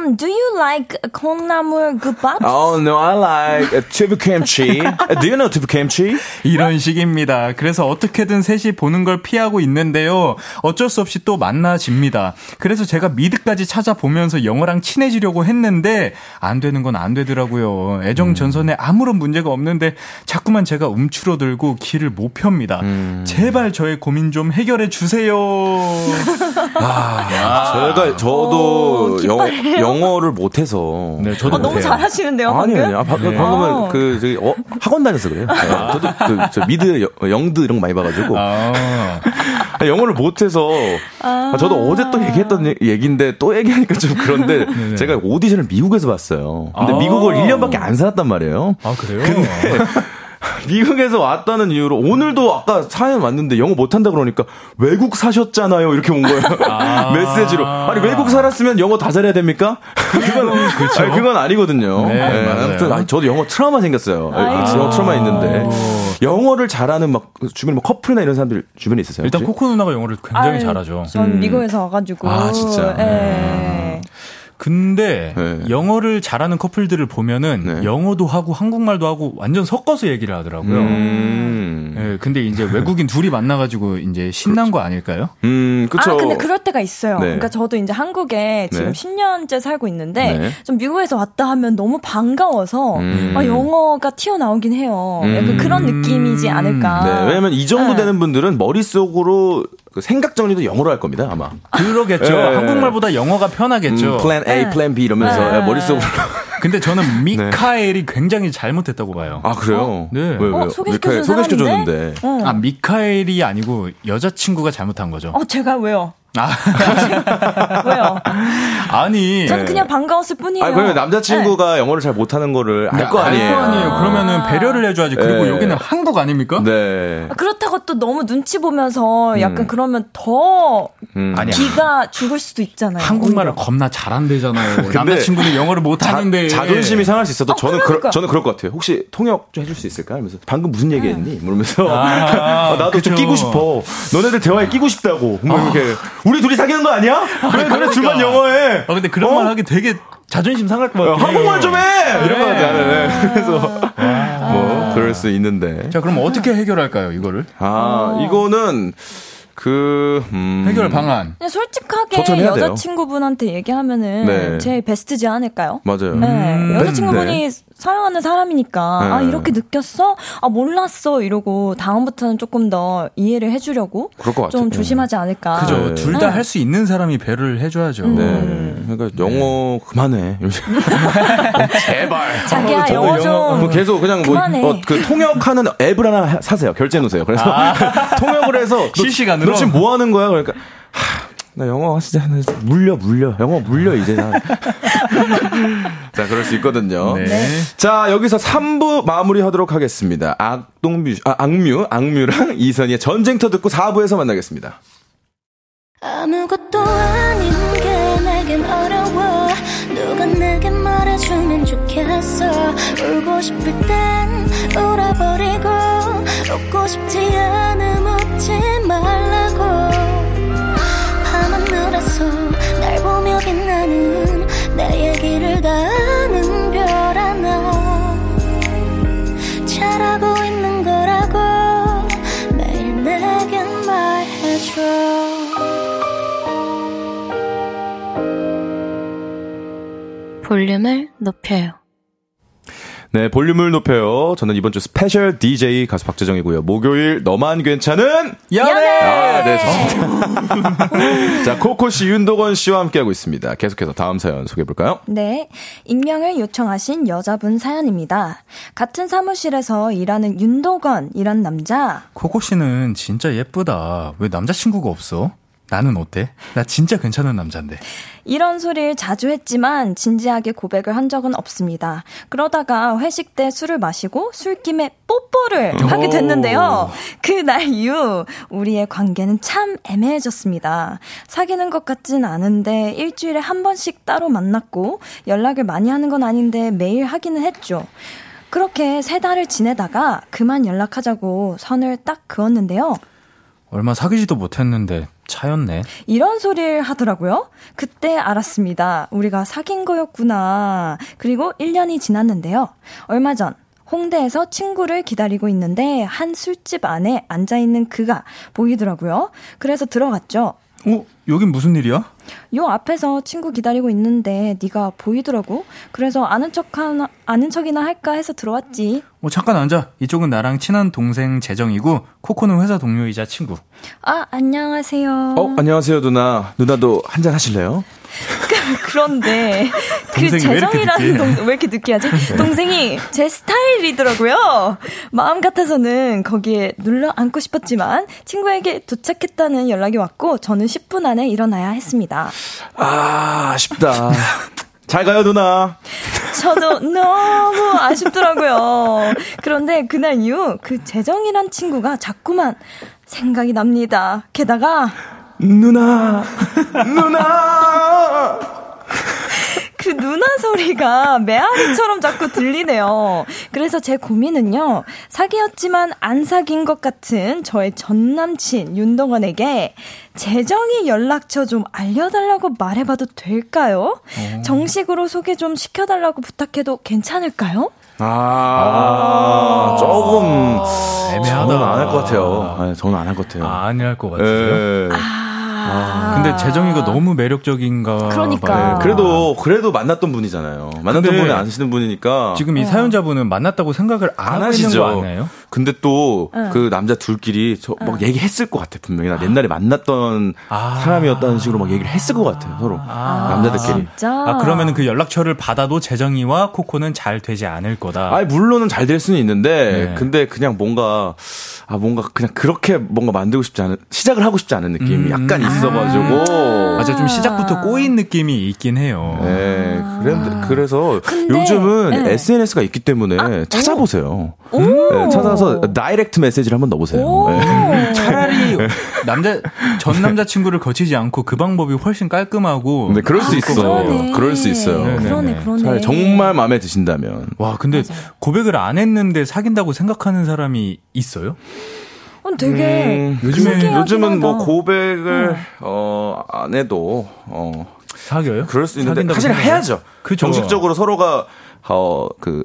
Um, do you like 콩나물 국밥? Oh no, I like uh, tubu kimchi. Uh, do you know tubu kimchi? 이런 식입니다. 그래서 어떻게든 셋이 보는 걸 피하고 있는데요. 어쩔 수 없이 또 만나집니다. 그래서 제가 미드까지 찾아보면서 영어랑 친해지려고 했는데 안 되는 건 안 되더라고요. 애정 전선에 아무런 문제가 없는데 자꾸만 제가 움츠러들고 길을 못 펴니다. 제발 저의 고민 좀 해결해 주세요. 아, 제가 저도 오, 영, 영어를 못해서. 네, 저도 어, 너무. 잘하시는데요, 아니, 방금? 아니, 아, 방- 네. 방금은 아. 그, 저기, 어, 학원 다녀서 그래요. 네, 저도 그, 저 미드, 여- 영드 이런 거 많이 봐가지고. 아, 아, 영어를 못해서. 아, 저도 어제 또 얘기했던 얘- 얘기인데 또 얘기하니까 좀 그런데 제가 오디션을 미국에서 봤어요. 근데 아. 미국을 1년밖에 안 살았단 말이에요. 아 그래요? 미국에서 왔다는 이유로 오늘도 아까 사연 왔는데 영어 못한다 그러니까 외국 사셨잖아요 이렇게 온 거예요 아. 메시지로 아니 외국 살았으면 영어 다 잘해야 됩니까? 그건 아니, 그건 아니거든요. 네, 맞아요. 아무튼 아니, 저도 영어 트라우마 생겼어요. 아이고. 영어 트라우마 있는데 영어를 잘하는 막 주변에 뭐 커플이나 이런 사람들 주변에 있으세요? 일단 혹시? 코코 누나가 영어를 굉장히 아유, 잘하죠. 전 음. 미국에서 와가지고. 아, 진짜? 예. 근데 네. 영어를 잘하는 커플들을 보면은 네. 영어도 하고 한국말도 하고 완전 섞어서 얘기를 하더라고요. 음, 예, 근데 이제 외국인 둘이 만나가지고 이제 신난 거 아닐까요? 음, 그쵸. 아, 근데 그럴 때가 있어요. 네. 그러니까 저도 이제 한국에 지금 네. 10년째 살고 있는데 네. 좀 미국에서 왔다 하면 너무 반가워서 음. 아, 영어가 튀어나오긴 해요. 음. 약간 그런 느낌이지 않을까. 네, 왜냐면 이 정도 네. 되는 분들은 머릿속으로 그 생각 정리도 영어로 할 겁니다, 아마. 그러겠죠. 예. 한국말보다 영어가 편하겠죠. 음, plan A, 네. plan B 이러면서 네. 예, 머릿속으로. 근데 저는 미카엘이 굉장히 잘못했다고 봐요. 아, 그래요? 네. 왜, 왜요? 어, 소개시켜준 이렇게 소개시켜줬는데. 어. 아, 미카엘이 아니고 여자친구가 잘못한 거죠. 어, 제가 왜요? 아, 왜요? 아니. 저는 그냥 반가웠을 뿐이에요. 아, 그러면 남자친구가 영어를 잘 못하는 거를 알거 아니에요? 네, 알거 아니에요. 그러면은 배려를 해줘야지. 그리고 네. 여기는 한국 아닙니까? 네. 아, 그렇다고 또 너무 눈치 보면서 약간 그러면 더 음. 아니야. 기가 죽을 수도 있잖아요. 한국말을 오히려. 겁나 잘한대잖아요. 남자친구는 영어를 못하는데. 자, 존심이 상할 수 있어도 어, 저는 그러니까. 그러, 저는 그럴 것 같아요. 혹시 통역 좀 해줄 수 있을까? 하면서 방금 무슨 얘기 했니? 물으면서 아, 아, 나도 그쵸. 좀 끼고 싶어. 너네들 대화에 끼고 싶다고. 뭐 이렇게 우리 둘이 사귀는 거 아니야? 왜 너네 둘만 영어해? 아, 근데 그런 어? 말 하기 되게 자존심 상할 것 어, 같아요. 한국말 좀 해! 이런 거 같아, 네. 그래서, 아. 뭐, 그럴 수 있는데. 자, 그럼 어떻게 해결할까요, 이거를? 아, 이거는, 그, 음. 해결 방안. 그냥 솔직하게. 여자친구분한테 얘기하면은 네. 제일 베스트지 않을까요? 맞아요. 네, 음, 여자친구분이 사랑하는 사람이니까 아 네. 이렇게 느꼈어? 아 몰랐어 이러고 다음부터는 조금 더 이해를 해주려고 그럴 것 같아요. 좀 조심하지 않을까. 그죠. 네. 둘다 할 수 있는 사람이 배려를 해줘야죠. 네. 그러니까 영어 그만해. 제발. 자기야 저도 영어 좀 뭐 계속 그냥 뭐, 그만해. 어, 그 통역하는 앱을 하나 하- 사세요. 결제 놓으세요. 그래서 통역을 해서 너- 실시간으로? 너 지금 뭐 하는 거야? 그러니까 하, 나 영어 진짜 나 물려 물려 영어 물려 이제 나. 자 그럴 수 있거든요. 네. 자 여기서 3부 마무리하도록 하겠습니다. 악동뮤 아 악뮤 악뮤랑 이선희의 전쟁터 듣고 4부에서 만나겠습니다. 아무것도 아닌 게 내겐 어려워 누가 내게 말해주면 좋겠어 울고 싶을 땐 울어버리고 웃고 싶지 않음 웃지 볼륨을 높여요. 네, 볼륨을 높여요. 저는 이번 주 스페셜 DJ 가수 박재정이고요. 목요일 너만 괜찮은 연애! 아, 네, 좋습니다. 자, 코코 씨, 윤도건 씨와 함께하고 있습니다. 계속해서 다음 사연 소개해 볼까요? 네. 익명을 요청하신 여자분 사연입니다. 같은 사무실에서 일하는 윤도건이란 남자. 코코 씨는 진짜 예쁘다. 왜 남자친구가 없어? 나는 어때? 나 진짜 괜찮은 남잔데. 이런 소리를 자주 했지만 진지하게 고백을 한 적은 없습니다. 그러다가 회식 때 술을 마시고 술김에 뽀뽀를 하게 됐는데요. 그 날 이후 우리의 관계는 참 애매해졌습니다. 사귀는 것 같진 않은데 일주일에 한 번씩 따로 만났고 연락을 많이 하는 건 아닌데 매일 하기는 했죠. 그렇게 세 달을 지내다가 그만 연락하자고 선을 딱 그었는데요. 얼마 사귀지도 못했는데 차였네. 이런 소리를 하더라고요. 그때 알았습니다. 우리가 사귄 거였구나. 그리고 1년이 지났는데요. 얼마 전 홍대에서 친구를 기다리고 있는데 한 술집 안에 앉아 있는 그가 보이더라고요. 그래서 들어갔죠. 어? 여긴 무슨 일이야? 요 앞에서 친구 기다리고 있는데 네가 보이더라고. 그래서 아는 척 하나 아는 척이나 할까 해서 들어왔지. 뭐 잠깐 앉아. 이쪽은 나랑 친한 동생 재정이고 코코는 회사 동료이자 친구. 아 안녕하세요. 어, 안녕하세요, 누나. 누나도 한 잔 하실래요? 그런데 그 재정이라는 느끼해? 동, 왜 이렇게 느끼하지? 동생이 제 스타일이더라고요. 마음 같아서는 거기에 눌러 앉고 싶었지만 친구에게 도착했다는 연락이 왔고 저는 10분 안에 일어나야 했습니다. 아, 아쉽다. 잘 가요, 누나. 저도 너무 아쉽더라고요. 그런데 그날 이후 그 재정이란 친구가 자꾸만 생각이 납니다. 게다가 누나. 누나. 그 누나 소리가 메아리처럼 자꾸 들리네요. 그래서 제 고민은요, 사귀었지만 안 사귄 것 같은 저의 전 남친 윤동원에게 재정이 연락처 좀 알려달라고 말해봐도 될까요? 정식으로 소개 좀 시켜달라고 부탁해도 괜찮을까요? 아, 조금. 애매하다. 저는 안 할 것 같아요. 네, 저는 안 할 것 같아요. 아, 아니 할 것 같으세요? 예. 아, 근데 재정이가 너무 매력적인가 그러니까. 네, 그래도 그래도 만났던 분이잖아요. 만났던 분이 아시는 분이니까 지금 이 사연자분은 만났다고 생각을 안, 안 하시죠. 아니에요? 근데 또 그 남자 둘끼리 저막 얘기했을 것 같아 분명히 나 옛날에 만났던 아. 사람이었다는 식으로 막 얘기를 했을 것 같아요 서로 남자들끼리. 진짜. 아, 그러면은 그 연락처를 받아도 재정이와 코코는 잘 되지 않을 거다. 아, 물론은 잘 될 수는 있는데, 네. 근데 그냥 뭔가, 아, 뭔가 그냥 그렇게 뭔가 만들고 싶지 않은, 시작을 하고 싶지 않은 느낌이 음. 약간 있어 가지고. 맞아, 좀 시작부터 꼬인 느낌이 있긴 해요. 네, 그래, 그래서 근데, 요즘은 네. SNS가 있기 때문에 찾아보세요. 오. 네, 찾아서 다이렉트 메시지를 한번 넣어보세요. 오. 네. 차라리 남자 전 남자 친구를 거치지 않고 그 방법이 훨씬 깔끔하고 네, 그럴 수 아, 있어. 그러네. 그럴 수 있어요. 네, 네, 그러네, 네. 그러네. 차라리 정말 마음에 드신다면. 와 근데 고백을 안 했는데 사귄다고 생각하는 사람이 있어요? 어, 되게 음, 요즘에- 요즘은 뭐 하다. 고백을 어, 안 해도 어 사겨요? 그럴 수 있는데 사실? 해야죠. 그죠. 정식적으로 서로가 어 그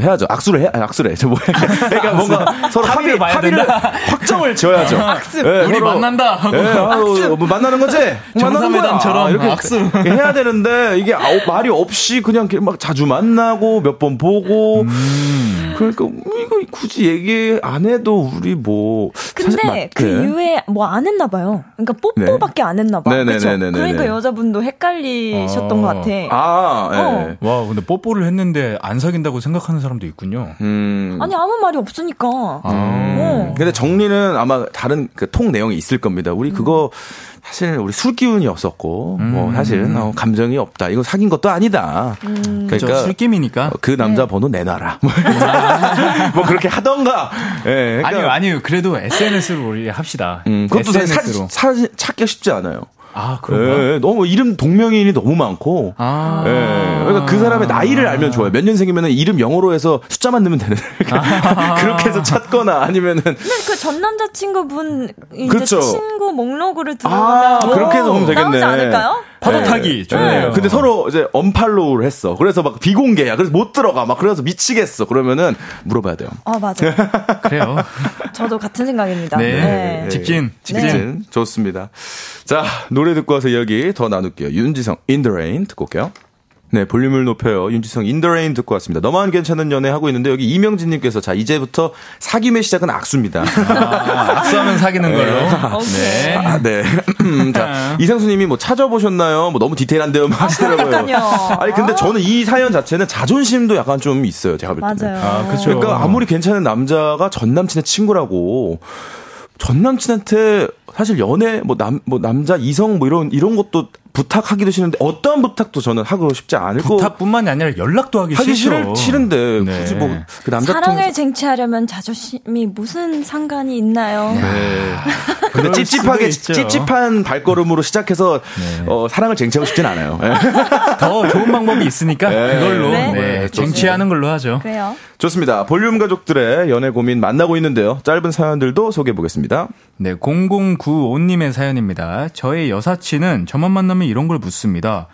해야죠. 악수를 해, 아니, 악수를 해. 저 뭐야? 그러니까 뭔가 서로 합의 합의를 봐야 합의를 된다. 확정을 지어야죠. 악수. 우리 만난다 하고. 예, 아유, 뭐 만나는 거지? 만나는 거야. 정상회담처럼 이렇게 악수. 이렇게 해야 되는데 이게 아우, 말이 없이 그냥 막 자주 만나고 몇 번 보고 음. 그러니까 이거 굳이 얘기 안 해도 우리 뭐 근데 맞- 그 네. 이후에 뭐 안 했나 봐요. 그러니까 뽀뽀밖에 안 했나 봐. 네네네네네네. 그쵸? 그러니까 여자분도 헷갈리셨던 어. 것 같아. 아, 예. 어. 와 근데 뽀뽀를 했는데 안 사귄다고 생각하는 사람도 있군요. 음. 아니 아무 말이 없으니까. 아. 어. 근데 정리는 아마 다른 그 통 내용이 있을 겁니다. 우리 그거 사실 우리 술 기운이었었고 뭐 사실은 어, 감정이 없다. 이거 사귄 것도 아니다. 그러니까 그러니까 술김이니까. 어, 그 남자 번호 내놔라. 뭐, 이러면서 뭐 그렇게 하던가. 예. 그러니까, 아니요 아니요 그래도 SNS로 우리 합시다. 음, 그것도 사실 SNS로. 사, 사, 찾기가 쉽지 않아요. 아 그런가? 예, 너무 이름 동명이인이 너무 많고. 아. 예. 그러니까 그 사람의 나이를 알면 좋아요. 몇 년생이면 이름 영어로 해서 숫자만 넣으면 되는. 그렇게 해서 찾거나 아니면은 근데 그 전 남자친구분 이제 그쵸. 친구 목록으로 아, 들어가면 그렇게 해서 보면 되겠네. 나오지 않을까요? 파도 네. 타기 좋네요. 네. 근데 서로 이제 언팔로우를 했어. 그래서 막 비공개야. 그래서 못 들어가. 막 그래서 미치겠어. 그러면은 물어봐야 돼요. 아 맞아. 그래요. 저도 같은 생각입니다. 네. 직진, 직진. 직진. 좋습니다. 자, 노래 듣고 와서 이야기 더 나눌게요. 윤지성, In the Rain 듣고 올게요. 네, 볼륨을 높여요. 윤지성, In the Rain 듣고 왔습니다. 너만 괜찮은 연애 하고 있는데 여기 이명진님께서 자, 이제부터 사귐의 시작은 악수입니다. 아, 악수하면 사귀는 걸로. 네. 아, 네. 자, 이상수님이 뭐 찾아보셨나요? 뭐 너무 디테일한데요? 막 하시더라고요. 아니, 근데 저는 이 사연 자체는 자존심도 약간 좀 있어요. 제가 볼 때는. 맞아요. 아, 그쵸. 그러니까 아무리 괜찮은 남자가 전 남친의 친구라고 전 남친한테 사실 연애 뭐 남 뭐 남자 이성 뭐 이런 이런 것도 부탁하기도 싫은데 어떠한 부탁도 저는 하고 싶지 않을 거 부탁뿐만이 아니라 연락도 하기, 하기 싫죠. 싫을 싫은데 네. 굳이 뭐 그 남자 사랑을 통해서 쟁취하려면 자존심이 무슨 상관이 있나요? 네. 근데 그럴 찝찝하게. 찝찝한 발걸음으로 시작해서 네. 어, 사랑을 쟁취하고 싶진 않아요. 네. 더 좋은 방법이 있으니까 네. 그걸로 네. 네, 쟁취하는 걸로 하죠. 그래요. 좋습니다. 볼륨 가족들의 연애 고민 만나고 있는데요. 짧은 사연들도 소개해 보겠습니다. 네, 0095님의 사연입니다. 저의 여사친은 저만 만나면 이런 걸 묻습니다.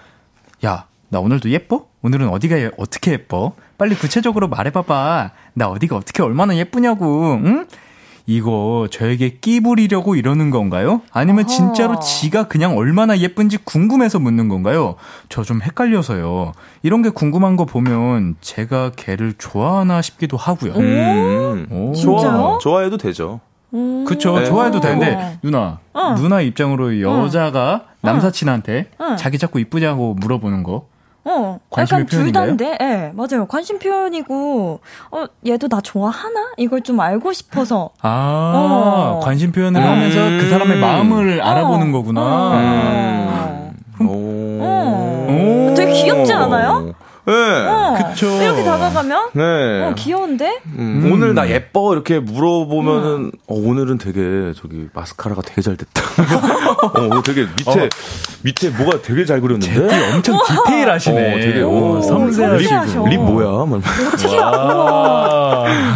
야, 나 오늘도 예뻐? 오늘은 어디가 예- 어떻게 예뻐? 빨리 구체적으로 말해봐봐. 나 어디가 어떻게 얼마나 예쁘냐고, 응? 이거 저에게 끼 부리려고 이러는 건가요? 아니면 진짜로 지가 그냥 얼마나 예쁜지 궁금해서 묻는 건가요? 저 좀 헷갈려서요. 이런 게 궁금한 거 보면 제가 걔를 좋아하나 싶기도 하고요. 음. 오. 좋아, 좋아해도 되죠. 그쵸. 네. 좋아해도 되는데, 어. 누나. 어. 누나 입장으로 여자가 남사친한테 어. 자기 자꾸 이쁘냐고 물어보는 거. 어, 관심의 약간 둘 표현인가요? 다인데, 예, 네, 맞아요. 관심 표현이고, 어, 얘도 나 좋아하나? 이걸 좀 알고 싶어서. 아, 어. 관심 표현을 하면서 그 사람의 마음을 알아보는 거구나. 어. 오. 오. 되게 귀엽지 않아요? 네. 어, 그쵸. 이렇게 다가가면, 네. 어, 귀여운데? 음, 오늘 나 예뻐 이렇게 물어보면은 어, 오늘은 되게 저기 마스카라가 되게 잘 됐다. 어, 되게 밑에 밑에 뭐가 되게 잘 그렸는데. 제티 엄청 디테일하시네. 어, 되게, 오, 오, 섬세하시고. 섬세하셔. 립 뭐야? 막,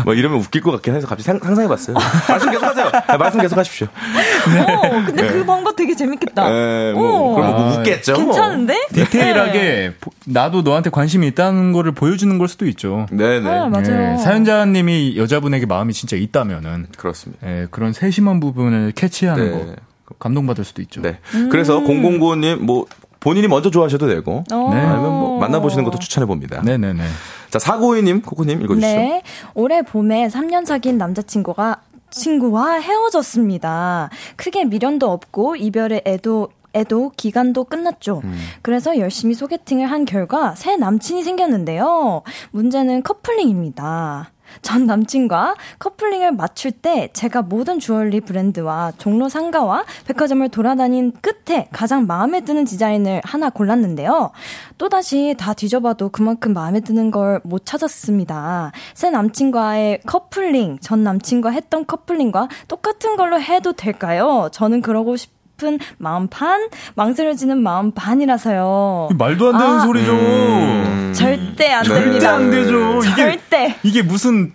막 이러면 웃길 것 같긴 해서 갑자기 상, 상상해봤어요. 말씀 계속하세요. 아, 말씀 계속하십시오. 어, 근데 그 방법 되게 재밌겠다. 네, 뭐 어. 그럼 뭐 아, 웃겠죠. 괜찮은데? 디테일하게 보- 나도 너한테 관심이 있다는 거를 보여주는 걸 수도 있죠. 네네. 아, 맞아요. 예, 사연자님이 여자분에게 마음이 진짜 있다면은 그렇습니다. 예, 그런 세심한 부분을 캐치하는 네. 거 감동받을 수도 있죠. 네. 그래서 0095님 뭐 본인이 먼저 좋아하셔도 되고 어. 네. 아니면 뭐 만나보시는 것도 추천해 봅니다. 네네네. 자, 4952님, 코코님 읽어주시죠. 네. 올해 봄에 3년 사귄 남자친구가 친구와 헤어졌습니다. 크게 미련도 없고 이별의 애도 애도 기간도 끝났죠. 그래서 열심히 소개팅을 한 결과 새 남친이 생겼는데요. 문제는 커플링입니다. 전 남친과 커플링을 맞출 때 제가 모든 주얼리 브랜드와 종로 상가와 백화점을 돌아다닌 끝에 가장 마음에 드는 디자인을 하나 골랐는데요. 또다시 다 뒤져봐도 그만큼 마음에 드는 걸 못 찾았습니다. 새 남친과의 커플링, 전 남친과 했던 커플링과 똑같은 걸로 해도 될까요? 저는 그러고 싶 은 마음 반, 망설여지는 마음 반이라서요. 말도 안 되는 아. 소리죠. 음. 절대 안 네. 절대 됩니다. 안 되죠. 이게 절대. 이게 무슨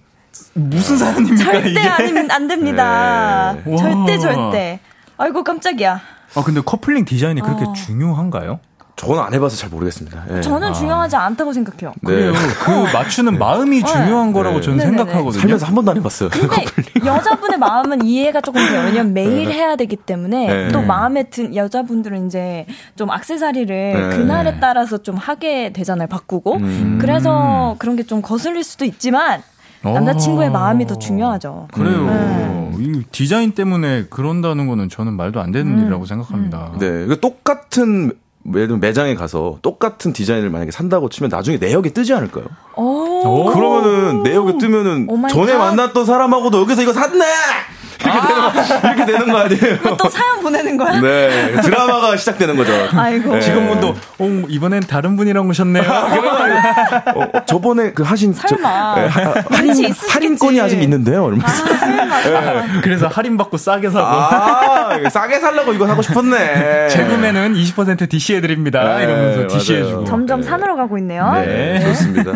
무슨 사연입니까 절대 이게? 아니, 안 됩니다. 네. 절대 와. 절대. 아이고 깜짝이야. 아 근데 커플링 디자인이 그렇게 어. 중요한가요? 저는 안 해봐서 잘 모르겠습니다. 예. 저는 중요하지 않다고 생각해요. 네. 그래요. 그 맞추는 마음이 중요한 거라고 저는 네네네. 생각하거든요. 살면서 한 번도 안 해봤어요. 근데 여자분의 마음은 이해가 조금 돼요. 왜냐면 매일 해야 되기 때문에 네. 또 마음에 든 여자분들은 이제 좀 악세사리를 네. 그날에 따라서 좀 하게 되잖아요. 바꾸고. 음. 그래서 그런 게 좀 거슬릴 수도 있지만 남자친구의 어. 마음이 더 중요하죠. 그래요. 음. 이 디자인 때문에 그런다는 거는 저는 말도 안 되는 음. 일이라고 생각합니다. 네. 그 똑같은 예를 들면 매장에 가서 똑같은 디자인을 만약에 산다고 치면 나중에 내역에 뜨지 않을까요? 오. 그러면은 내역에 뜨면은 전에 갓. 만났던 사람하고도 여기서 이거 샀네! 이렇게, 되는, 이렇게 되는 거 아니에요? 또 사연 보내는 거야? 네. 드라마가 시작되는 거죠. 아이고. 네. 직원분도 어, 이번엔 다른 분이랑 오셨네요. 어, 어, 저번에 그 하신 저- 설마. 예, 하- 같이 할인. 할인권이 아직 있는데요. 이러면서. 아, 설마, 설마. 그래서 할인 받고 싸게 사고 아, 싸게 살려고 이거 사고 싶었네. 재구매는 20% DC 해드립니다. 네, 이러면서 DC 맞아요. 해주고. 점점 산으로 가고 있네요. 네, 좋습니다.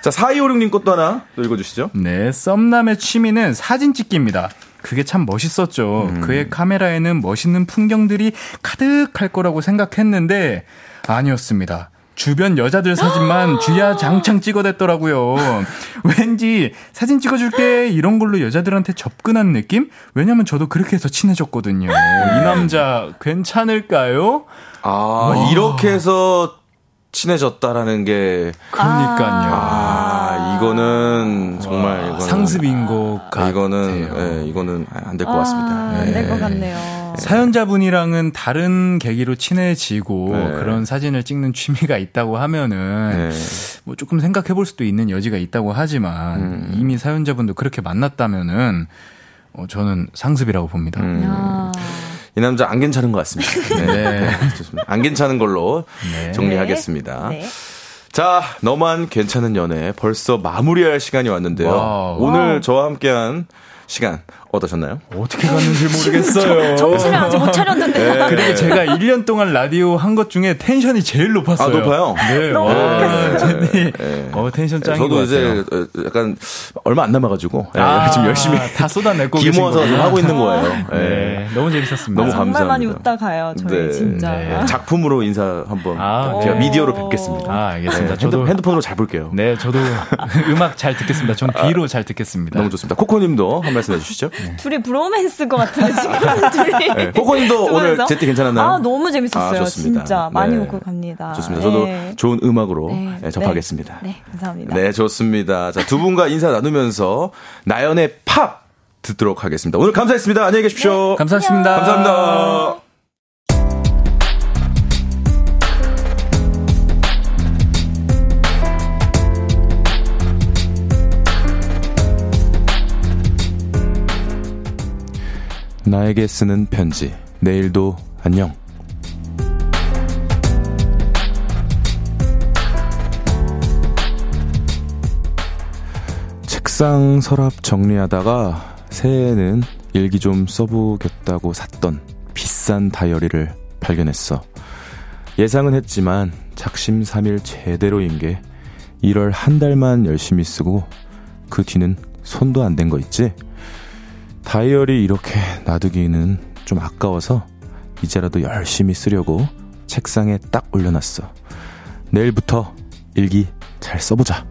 자, 4256님 것도 하나 또 읽어주시죠. 네, 썸남의 취미는 사진 찍기입니다. 그게 참 멋있었죠. 음. 그의 카메라에는 멋있는 풍경들이 가득할 거라고 생각했는데 아니었습니다. 주변 여자들 사진만 주야장창 찍어댔더라고요. 왠지 사진 찍어줄게 이런 걸로 여자들한테 접근한 느낌? 왜냐면 저도 그렇게 해서 친해졌거든요. 이 남자 괜찮을까요? 아, 이렇게 해서 친해졌다라는 게, 그러니까요. 아, 이거는 정말, 이거는. 상습인 것 아, 같아요. 이거는, 예, 이거는 안 될 것 같습니다. 아, 예. 안될 것 같네요. 사연자분이랑은 다른 계기로 친해지고 네. 그런 사진을 찍는 취미가 있다고 하면은 네. 뭐 조금 생각해 볼 수도 있는 여지가 있다고 하지만 음. 이미 사연자분도 그렇게 만났다면은 어, 저는 상습이라고 봅니다. 음. 아. 이 남자 안 괜찮은 것 같습니다. 네. 네. 좋습니다. 안 괜찮은 걸로 네. 정리하겠습니다. 네. 자, 너만 괜찮은 연애 벌써 마무리할 시간이 왔는데요. Wow. 오늘 저와 함께한 시간 어떠셨나요? 어떻게 갔는지 모르겠어요. 정신을 아직 못 차렸는데. 그리고 제가 1년 동안 라디오 한 것 중에 텐션이 제일 높았어요. 아, 높아요? 네. 너무 와, 제니. 네. 어, 텐션 짱인 저도 것 이제 같아요. 어, 약간 얼마 안 남아가지고 예, 아, 지금 열심히 다 쏟아내고 기모아서 지금. 하고 있는 거예요. 예. 네. 너무 재밌었습니다. 너무 정말 감사합니다. 많이 웃다 가요, 저희 네. 진짜. 네. 작품으로 인사 한번 아, 제가 네. 미디어로 뵙겠습니다. 아, 알겠습니다. 네, 저도 핸드, 핸드폰으로 잘 볼게요. 네, 저도 음악 잘 듣겠습니다. 전 귀로 잘 듣겠습니다. 너무 좋습니다. 코코님도 한 말씀 해주시죠. 둘이 브로맨스 것 같은데 지금 둘이. 네, 코코님도 오늘 제티 괜찮았나요? 아 너무 재밌었어요. 아, 진짜 많이 네. 웃고 갑니다. 좋습니다. 저도 네. 좋은 음악으로 네. 네 접하겠습니다. 네. 감사합니다. 네, 좋습니다. 자, 두 분과 인사 나누면서 나연의 팝 듣도록 하겠습니다. 오늘 감사했습니다. 안녕히 계십시오. 감사합니다. 감사합니다. 나에게 쓰는 편지. 내일도 안녕. 책상 서랍 정리하다가 새해에는 일기 좀 써보겠다고 샀던 비싼 다이어리를 발견했어. 예상은 했지만 작심삼일 제대로인 게 1월 한 달만 열심히 쓰고 그 뒤는 손도 안 댄 거 있지? 다이어리 이렇게 놔두기는 좀 아까워서 이제라도 열심히 쓰려고 책상에 딱 올려놨어. 내일부터 일기 잘 써보자.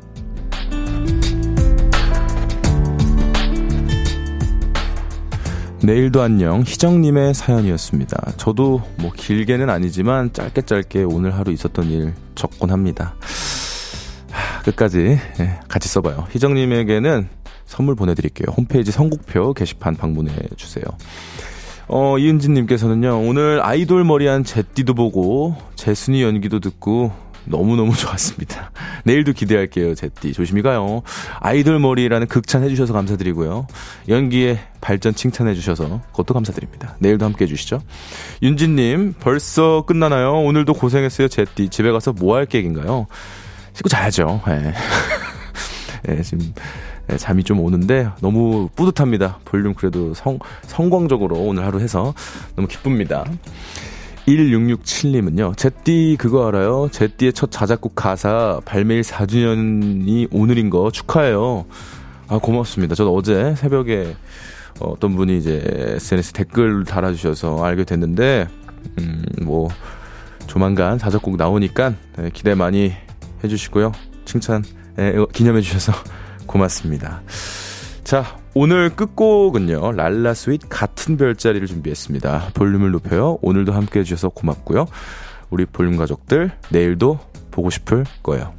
내일도 안녕 희정님의 사연이었습니다. 저도 뭐 길게는 아니지만 짧게 짧게 오늘 하루 있었던 일 적곤 합니다. 하, 끝까지 네, 같이 써봐요. 희정님에게는 선물 보내드릴게요. 홈페이지 선곡표 게시판 방문해 주세요. 어, 이은진님께서는요, 오늘 아이돌 머리한 제띠도 보고, 제순이 연기도 듣고, 너무너무 좋았습니다. 내일도 기대할게요, 제띠. 조심히 가요. 아이돌 머리라는 극찬 해주셔서 감사드리고요. 연기의 발전 칭찬해주셔서 그것도 감사드립니다. 내일도 함께 해주시죠. 윤진님, 벌써 끝나나요? 오늘도 고생했어요, 제띠. 집에 가서 뭐 할 계획인가요? 씻고 자야죠. 예. 네. 네, 지금 네, 잠이 좀 오는데 너무 뿌듯합니다. 볼륨 그래도 성, 성광적으로 오늘 하루 해서 너무 기쁩니다. 1667님은요, 제띠 그거 알아요? 제띠의 첫 자작곡 가사 발매일 4주년이 오늘인 거 축하해요. 아, 고맙습니다. 저도 어제 새벽에 어떤 분이 이제 SNS 댓글 달아주셔서 알게 됐는데, 음, 뭐, 조만간 자작곡 나오니까 네, 기대 많이 해주시고요. 칭찬, 예, 기념해주셔서 고맙습니다. 자, 오늘 끝곡은요, 랄라 스윗 같은 별자리를 준비했습니다. 볼륨을 높여요. 오늘도 함께 해주셔서 고맙고요. 우리 볼륨 가족들, 내일도 보고 싶을 거예요.